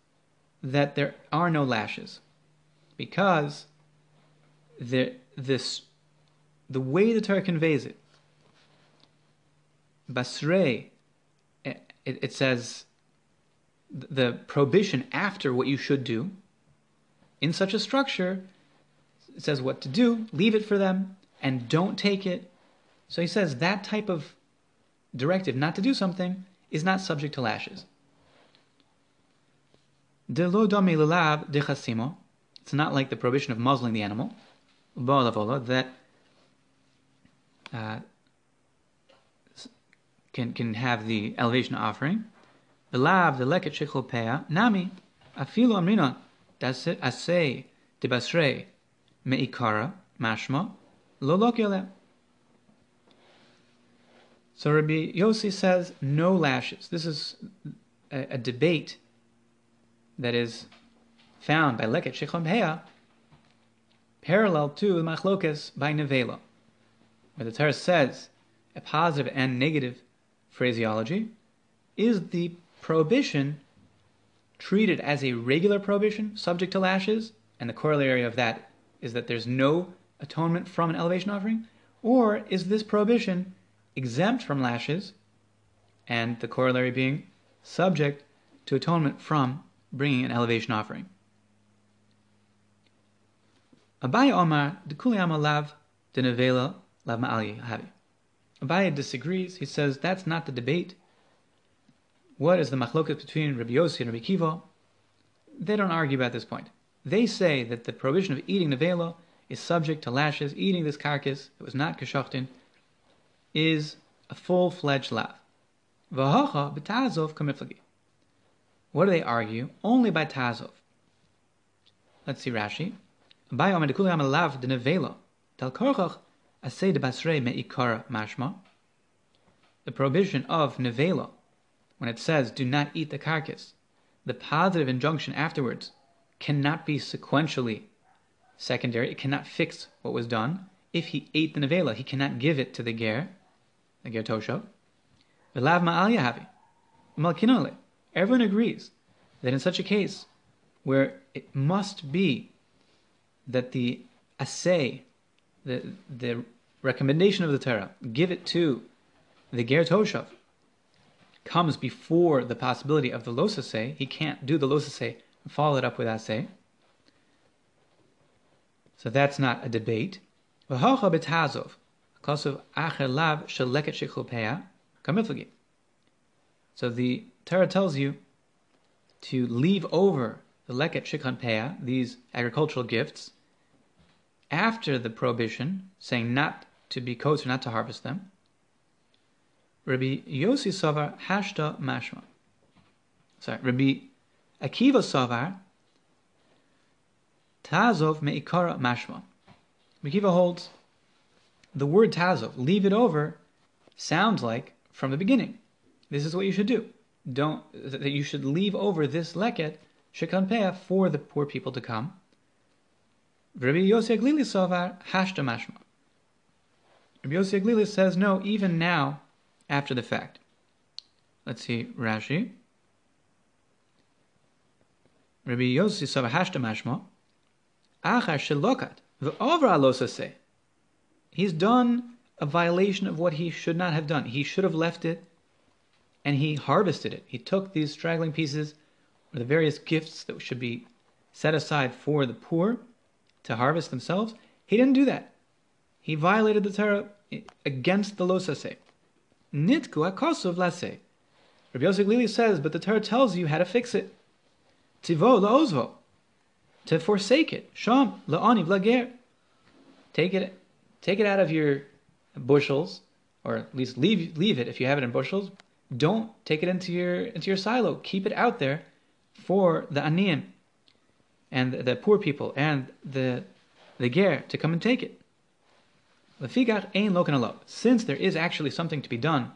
[SPEAKER 1] that there are no lashes because the this the way the Torah conveys it. Basrei, it, it says the prohibition after what you should do. In such a structure, it says what to do, leave it for them, and don't take it. So he says that type of directive not to do something is not subject to lashes. It's not like the prohibition of muzzling the animal, that uh, can can have the elevation offering. The lav the leket shechol nami afilu amrina asay debasrei meikara mashma lo So Rabbi Yossi says no lashes. This is a, a debate that is found by leket shechol parallel to the machlokas by nevela where the Torah says a positive and negative phraseology, is the prohibition treated as a regular prohibition subject to lashes, and the corollary of that is that there's no atonement from an elevation offering, or is this prohibition exempt from lashes, and the corollary being subject to atonement from bringing an elevation offering? Abaye Omar, de Kuliyama Lav, de Nevela Lav Ma'ali Havi. Abaye disagrees. He says that's not the debate. What is the machloket between Rabbi Yossi and Rabbi Kiva? They don't argue about this point. They say that the prohibition of eating nevela is subject to lashes. Eating this carcass that was not kashachtin is a full-fledged lav. V'hacha b'tazov kamiflagi. What do they argue? Only by tazov. Let's see Rashi. Dekuli lav de nevela. Tal korchach Asay de basrei me'ikara mashma. The prohibition of nevela, when it says do not eat the carcass, the positive injunction afterwards cannot be sequentially secondary. It cannot fix what was done. If he ate the nevela, he cannot give it to the ger, the ger tosho. V'lav ma'al yahavi. Malkinole. Everyone agrees that in such a case, where it must be that the assay the the recommendation of the Torah, give it to the Ger Toshav, comes before the possibility of the Losase. He can't do the Losase and follow it up with Asay. So that's not a debate. So the Torah tells you to leave over the leket shikhan peah, these agricultural gifts, after the prohibition, saying not to be or not to harvest them. Rabbi Yossi Savar Hashta Mashma. Sorry, Rabbi Akiva Savar Tazov Meikara Mashma. Akiva holds the word Tazov, leave it over, sounds like from the beginning. This is what you should do. Don't that you should leave over this leket shekanpeah for the poor people to come. Rabbi Yossi Haglili Sovar Hashta Mashma. Rabbi Yossi Haglili says no, even now, after the fact. Let's see Rashi. Rabbi Yossi Sovar Hashta Mashma. Achar Shelokat V'Ovra Alosase. He's done a violation of what he should not have done. He should have left it and he harvested it. He took these straggling pieces or the various gifts that should be set aside for the poor to harvest themselves. He didn't do that. He violated the Torah against the losase. Nitku akosov lase. Rabbi Yosef Glili says, but the Torah tells you how to fix it. Tivo laozvo. To forsake it. Sham laani vlager. take it, take it out of your bushels, or at least leave leave it if you have it in bushels. Don't take it into your into your silo. Keep it out there for the aniyim and the, poor people and the the ger to come and take it. Since there is actually something to be done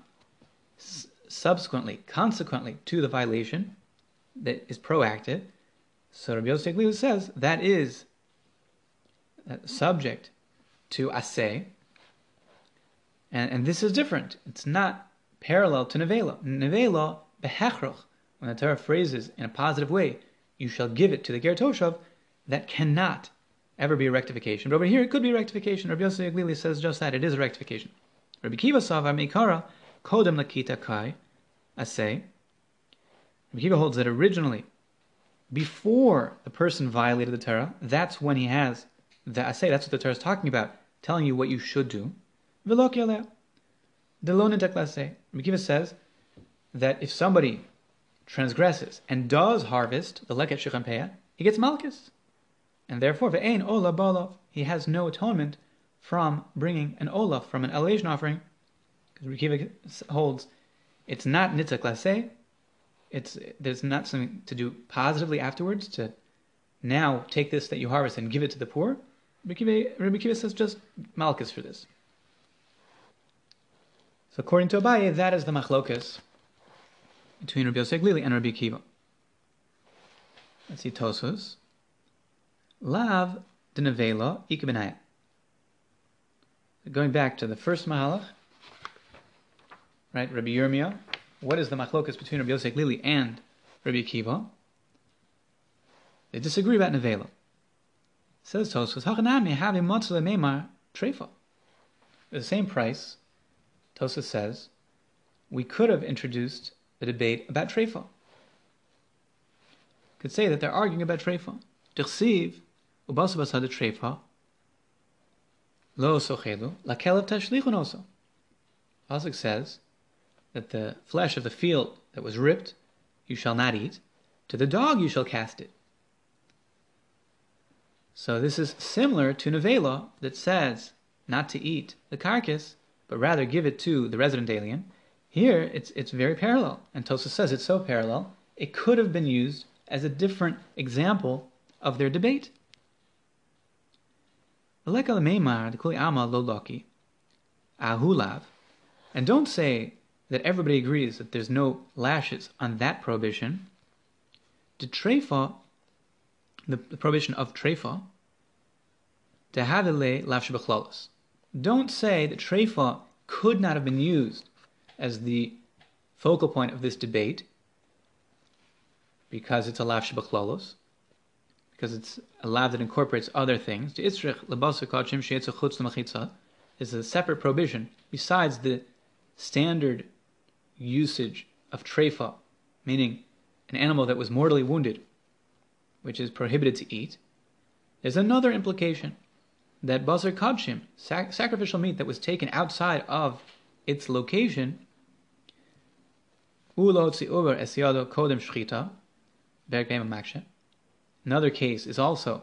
[SPEAKER 1] subsequently, consequently to the violation that is proactive, so Rabbi Yosef says that is uh, subject to asay, and, and this is different. It's not parallel to nevela. Nevela behechroch, when the Torah phrases in a positive way, you shall give it to the ger toshav, that cannot ever be a rectification. But over here, it could be a rectification. Rabbi Yosef Haglili says just that. It is a rectification. Rabbi Kiva Savar Meikara, Kodem Lakita Kai, Asay. Rabbi Kiva holds that originally, before the person violated the Torah, that's when he has the Asay. That's what the Torah is talking about, telling you what you should do. Rabbi Kiva says that if somebody transgresses and does harvest the leket shechampeah, he gets malchus. And therefore, ve'ein ola balov, he has no atonement from bringing an olaf, from an elation offering, because Rikiva holds it's not nitzah klaseh, it's there's not something to do positively afterwards to now take this that you harvest and give it to the poor. Rabbi Kiva says just malchus for this. So according to Abaye, that is the machlokas between Rabbi Yosef Glili and Rabbi Kiva. Let's see Tosfos. Lav de nevela. Going back to the first mahalach, right? Rabbi Yirmiyah. What is the machlokas between Rabbi Yosef Lili and Rabbi Akiva? They disagree about nevela. Says Tosfos, "Hachanami have motzle meimar trefa." The same price. Tosfos says, we could have introduced a debate about Trefa. Could say that they're arguing about Trefa. Dirsiv, ubasabasad Trefa, lo sochelu, lakelev tashlichun also. Pasuk says that the flesh of the field that was ripped you shall not eat, to the dog you shall cast it. So this is similar to Nevela that says not to eat the carcass, but rather give it to the resident alien, here it's it's very parallel, and Tosa says it's so parallel it could have been used as a different example of their debate. Ahulav. And don't say that everybody agrees that there's no lashes on that prohibition. The the, the prohibition of trefa, dehavile lavshabachlalos. Don't say that trefa could not have been used as the focal point of this debate because it's a lav lavshabachlalos because it's a lav that incorporates other things. is a separate prohibition besides the standard usage of trefa, meaning an animal that was mortally wounded, which is prohibited to eat. There's another implication that basar kadshim, sac- sacrificial meat that was taken outside of its location, ulo tzi'uber esiado kodem shchita, Another case is also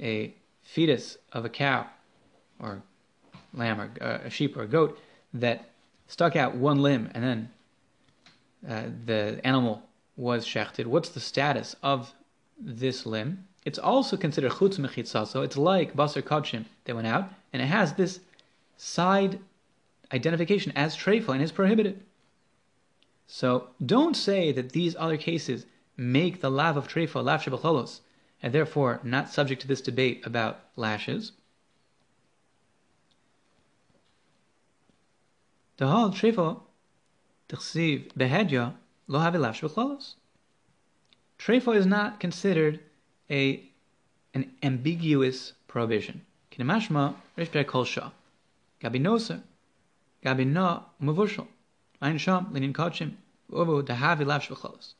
[SPEAKER 1] a fetus of a cow or lamb or uh, a sheep or a goat that stuck out one limb and then uh, the animal was shechted. What's the status of this limb? It's also considered chutz mechitza, so it's like basar kachim that went out, and it has this side identification as trefa and is prohibited. So don't say that these other cases make the lav of trefa lav shebacholos and therefore not subject to this debate about lashes. The hal trefa tchsiv behedya lo have b'chlalos. Trefa is not considered a an ambiguous prohibition. Kinemashma rish kol shah. Gabi noser, gabi na umavushal. Ein sham linin kachim uvu dahavi lash b'chlalos.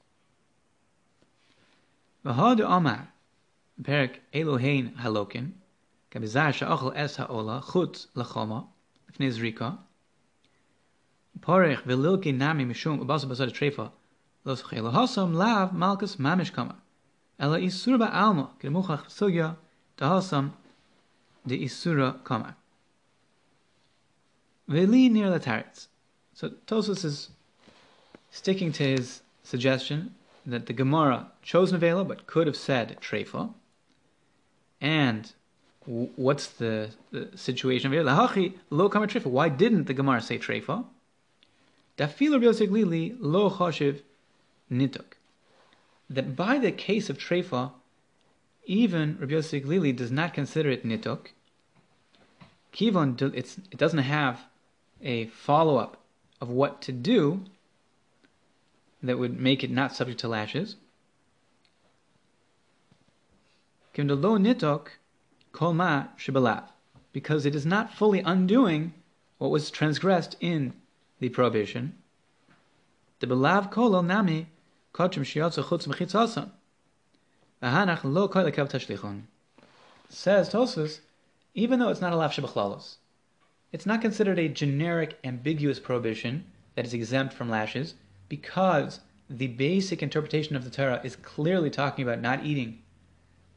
[SPEAKER 1] V'had amar פרק אלוהין הלוקין, כבזר שאוכל אס העולה חוץ לחומה, לפני זריקה, פורך ולילקי נמי משום ובסו בסוד הטריפה, לא זוכה להוסם לאו מלכס ממש כמה, אלא איסור בעלמא, כמוכח סוגיה, תהוסם de isura kama. Veli near the taritz. so Tosfos is sticking to his suggestion that the Gemara chose Nevela but could have said Trefa. And what's the, the situation here? Lahachi lo kama Trefa. Why didn't the Gemara say Trefa? Dafil Rabbi lo choshev nituk. That by the case of Trefa, even Rabbi Yosef Glili does not consider it nituk. Kivon, it doesn't have a follow up of what to do that would make it not subject to lashes. because it is not fully undoing what was transgressed in the prohibition. The belav kolo nami kotrim shiatzu chutz mechitzason. Vahanach lo koy lekav tashlichon. Says Tosfos, even though it's not a lav shebachlalos, it's not considered a generic, ambiguous prohibition that is exempt from lashes because the basic interpretation of the Torah is clearly talking about not eating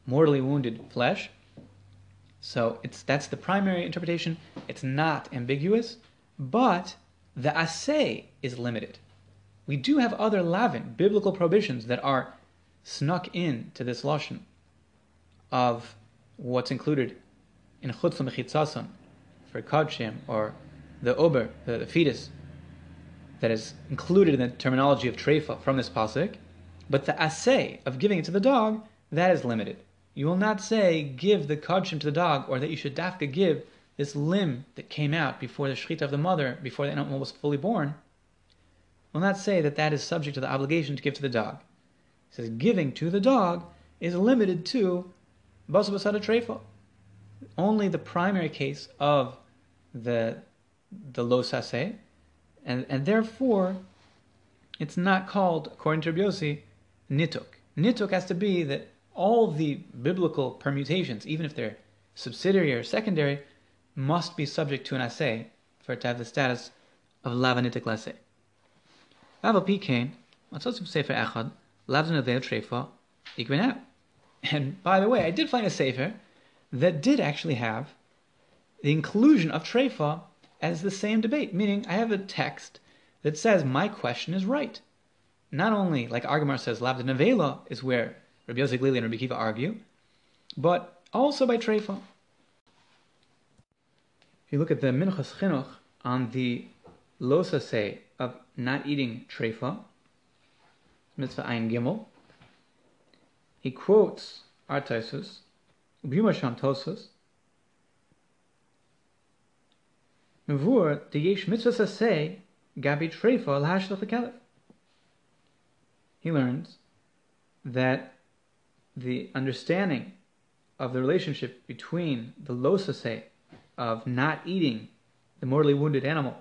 [SPEAKER 1] mortally wounded flesh. So it's that's the primary interpretation. It's not ambiguous, but the assay is limited. We do have other lavin, biblical prohibitions that are snuck in to this lashon of what's included in chutzah mechitzason for kodshim or the ober, the, the fetus that is included in the terminology of treifa from this pasuk, but the assay of giving it to the dog that is limited. You will not say give the kodshim to the dog, or that you should dafka give this limb that came out before the shechita of the mother, before the animal was fully born. Will not say that that is subject to the obligation to give to the dog. It says giving to the dog is limited to basabasada treifa. Only the primary case of the the lo sase and, and therefore, it's not called, according to Rabbi nituk. Nituk has to be that all the biblical permutations, even if they're subsidiary or secondary, must be subject to an assay for it to have the status of lavanitic lasay. Aval pikain, matzosim sefer echad, lavzan trefa, ikben And by the way, I did find a sefer that did actually have the inclusion of trefa as the same debate, meaning I have a text that says my question is right. Not only, like Argamar says, Labda Nevela is where Rabbi Yosef and Rabbi Kiva argue, but also by Trefa. If you look at the Minchas Chinuch on the Losa say of not eating Trefa, Mitzvah Ein Gimel, he quotes Artaisus, Ubimasham Tosfos, Mvur the yesh mitzvah say gabi treifa al He learns that the understanding of the relationship between the losase of not eating the mortally wounded animal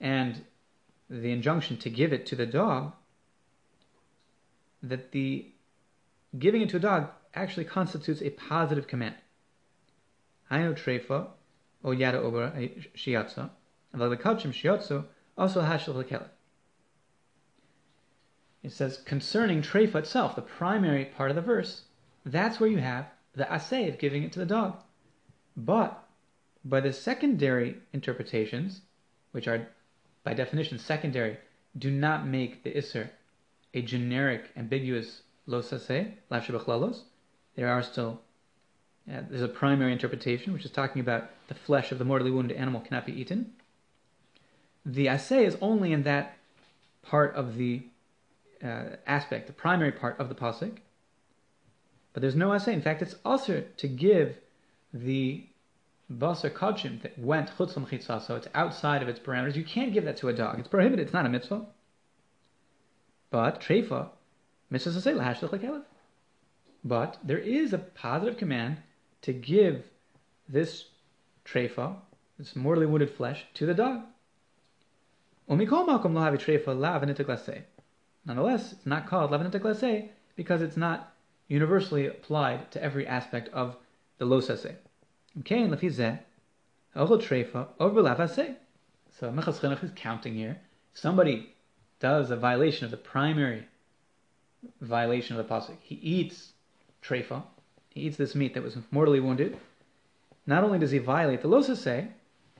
[SPEAKER 1] and the injunction to give it to the dog, that the giving it to a dog actually constitutes a positive command. know treifa or yada over shiatza, and the kachim shiatzu also hashel lekele. It says concerning treifa itself, the primary part of the verse, that's where you have the asay of giving it to the dog. But by the secondary interpretations, which are by definition secondary, do not make the isser a generic, ambiguous losase, lav There are still uh, there's a primary interpretation, which is talking about the flesh of the mortally wounded animal cannot be eaten. The assay is only in that part of the uh, aspect, the primary part of the pasuk. But there's no assay. In fact, it's also to give the basar kachim that went chutzlam chitzah, so it's outside of its parameters. You can't give that to a dog. It's prohibited. It's not a mitzvah. But treifa, mitzvah say lahash But there is a positive command to give this treifa, this mortally wounded flesh, to the dog. Nonetheless, it's not called lavanitaklase because it's not universally applied to every aspect of the losase. Okay, and lefizeh, treifa over lavase. So Minchas Chinuch is counting here. Somebody does a violation of the primary violation of the pasuk. He eats treifa, he eats this meat that was mortally wounded, not only does he violate the losa say,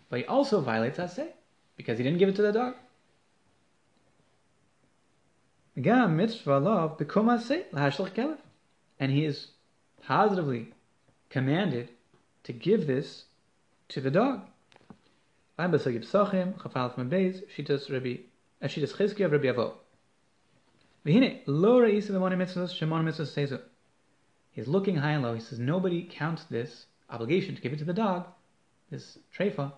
[SPEAKER 1] but he also violates asay because he didn't give it to the dog. And he is positively commanded to give this to the dog. Rabbi uh, Rabbi Avo. He's looking high and low. He says nobody counts this obligation to give it to the dog, this treifa,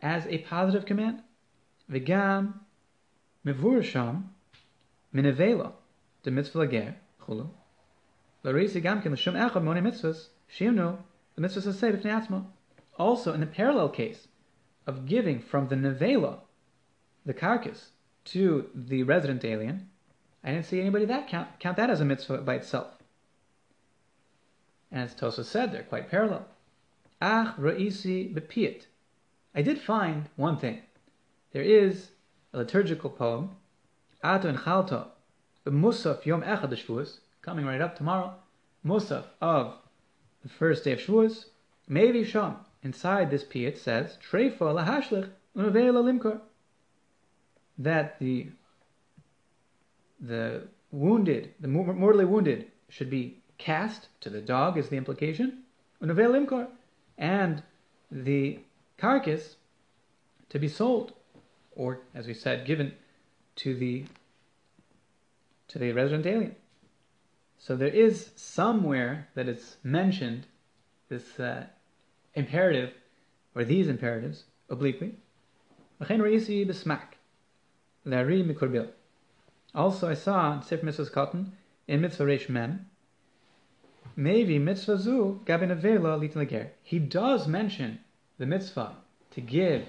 [SPEAKER 1] as a positive command. V'gam mevur sham minavela de mitzvah lager chulu. Lo re'isa gam ken l'shum echad moni mitzvahs shimnu the mitzvahs say b'fnei atzma. Also, in the parallel case of giving from the nevela, the carcass, to the resident alien, I didn't see anybody that count, count that as a mitzvah by itself. And as Tosa said, they're quite parallel. Ach ra'isi bepiet. I did find one thing. There is a liturgical poem, Ato and Chalto, the Musaf Yom Echad Shavuos, coming right up tomorrow, Musaf of the first day of Shavuos, Mevi Sham, inside this piet says, Treifa lahashlich unavela limkor. That the the wounded, the mortally wounded, should be cast to the dog is the implication. And the carcass to be sold, or as we said, given to the to the resident alien. So there is somewhere that it's mentioned this uh, imperative, or these imperatives, obliquely. Also, I saw in Sefer Mitzvos Katan, in Mitzvah Reish Mem, maybe Mitzvah Zu Avela Litin He does mention the mitzvah to give.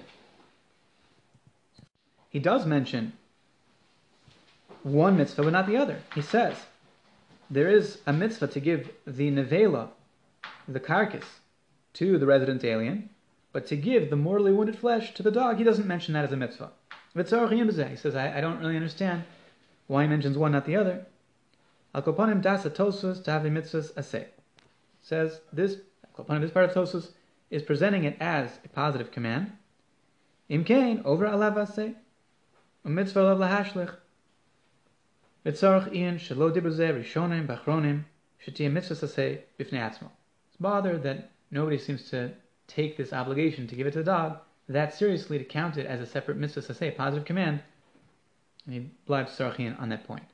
[SPEAKER 1] He does mention one mitzvah, but not the other. He says there is a mitzvah to give the nevela, the carcass, to the resident alien, but to give the mortally wounded flesh to the dog, he doesn't mention that as a mitzvah. He says, I, I don't really understand why he mentions one, not the other. Al kopanim das atosus to have a mitzvahs. Says this, kopanim, this part of Tosfos is presenting it as a positive command. Imkain over alav asay, a um mitzvah of lahashlich. Vitzarach ian shelo dibrze rishonim bachronim sheti mitzvahs asay bifnei atzmo. It's bothered that nobody seems to take this obligation to give it to the dog that seriously to count it as a separate mitzvah say, positive command. And he blives Sarchian on that point.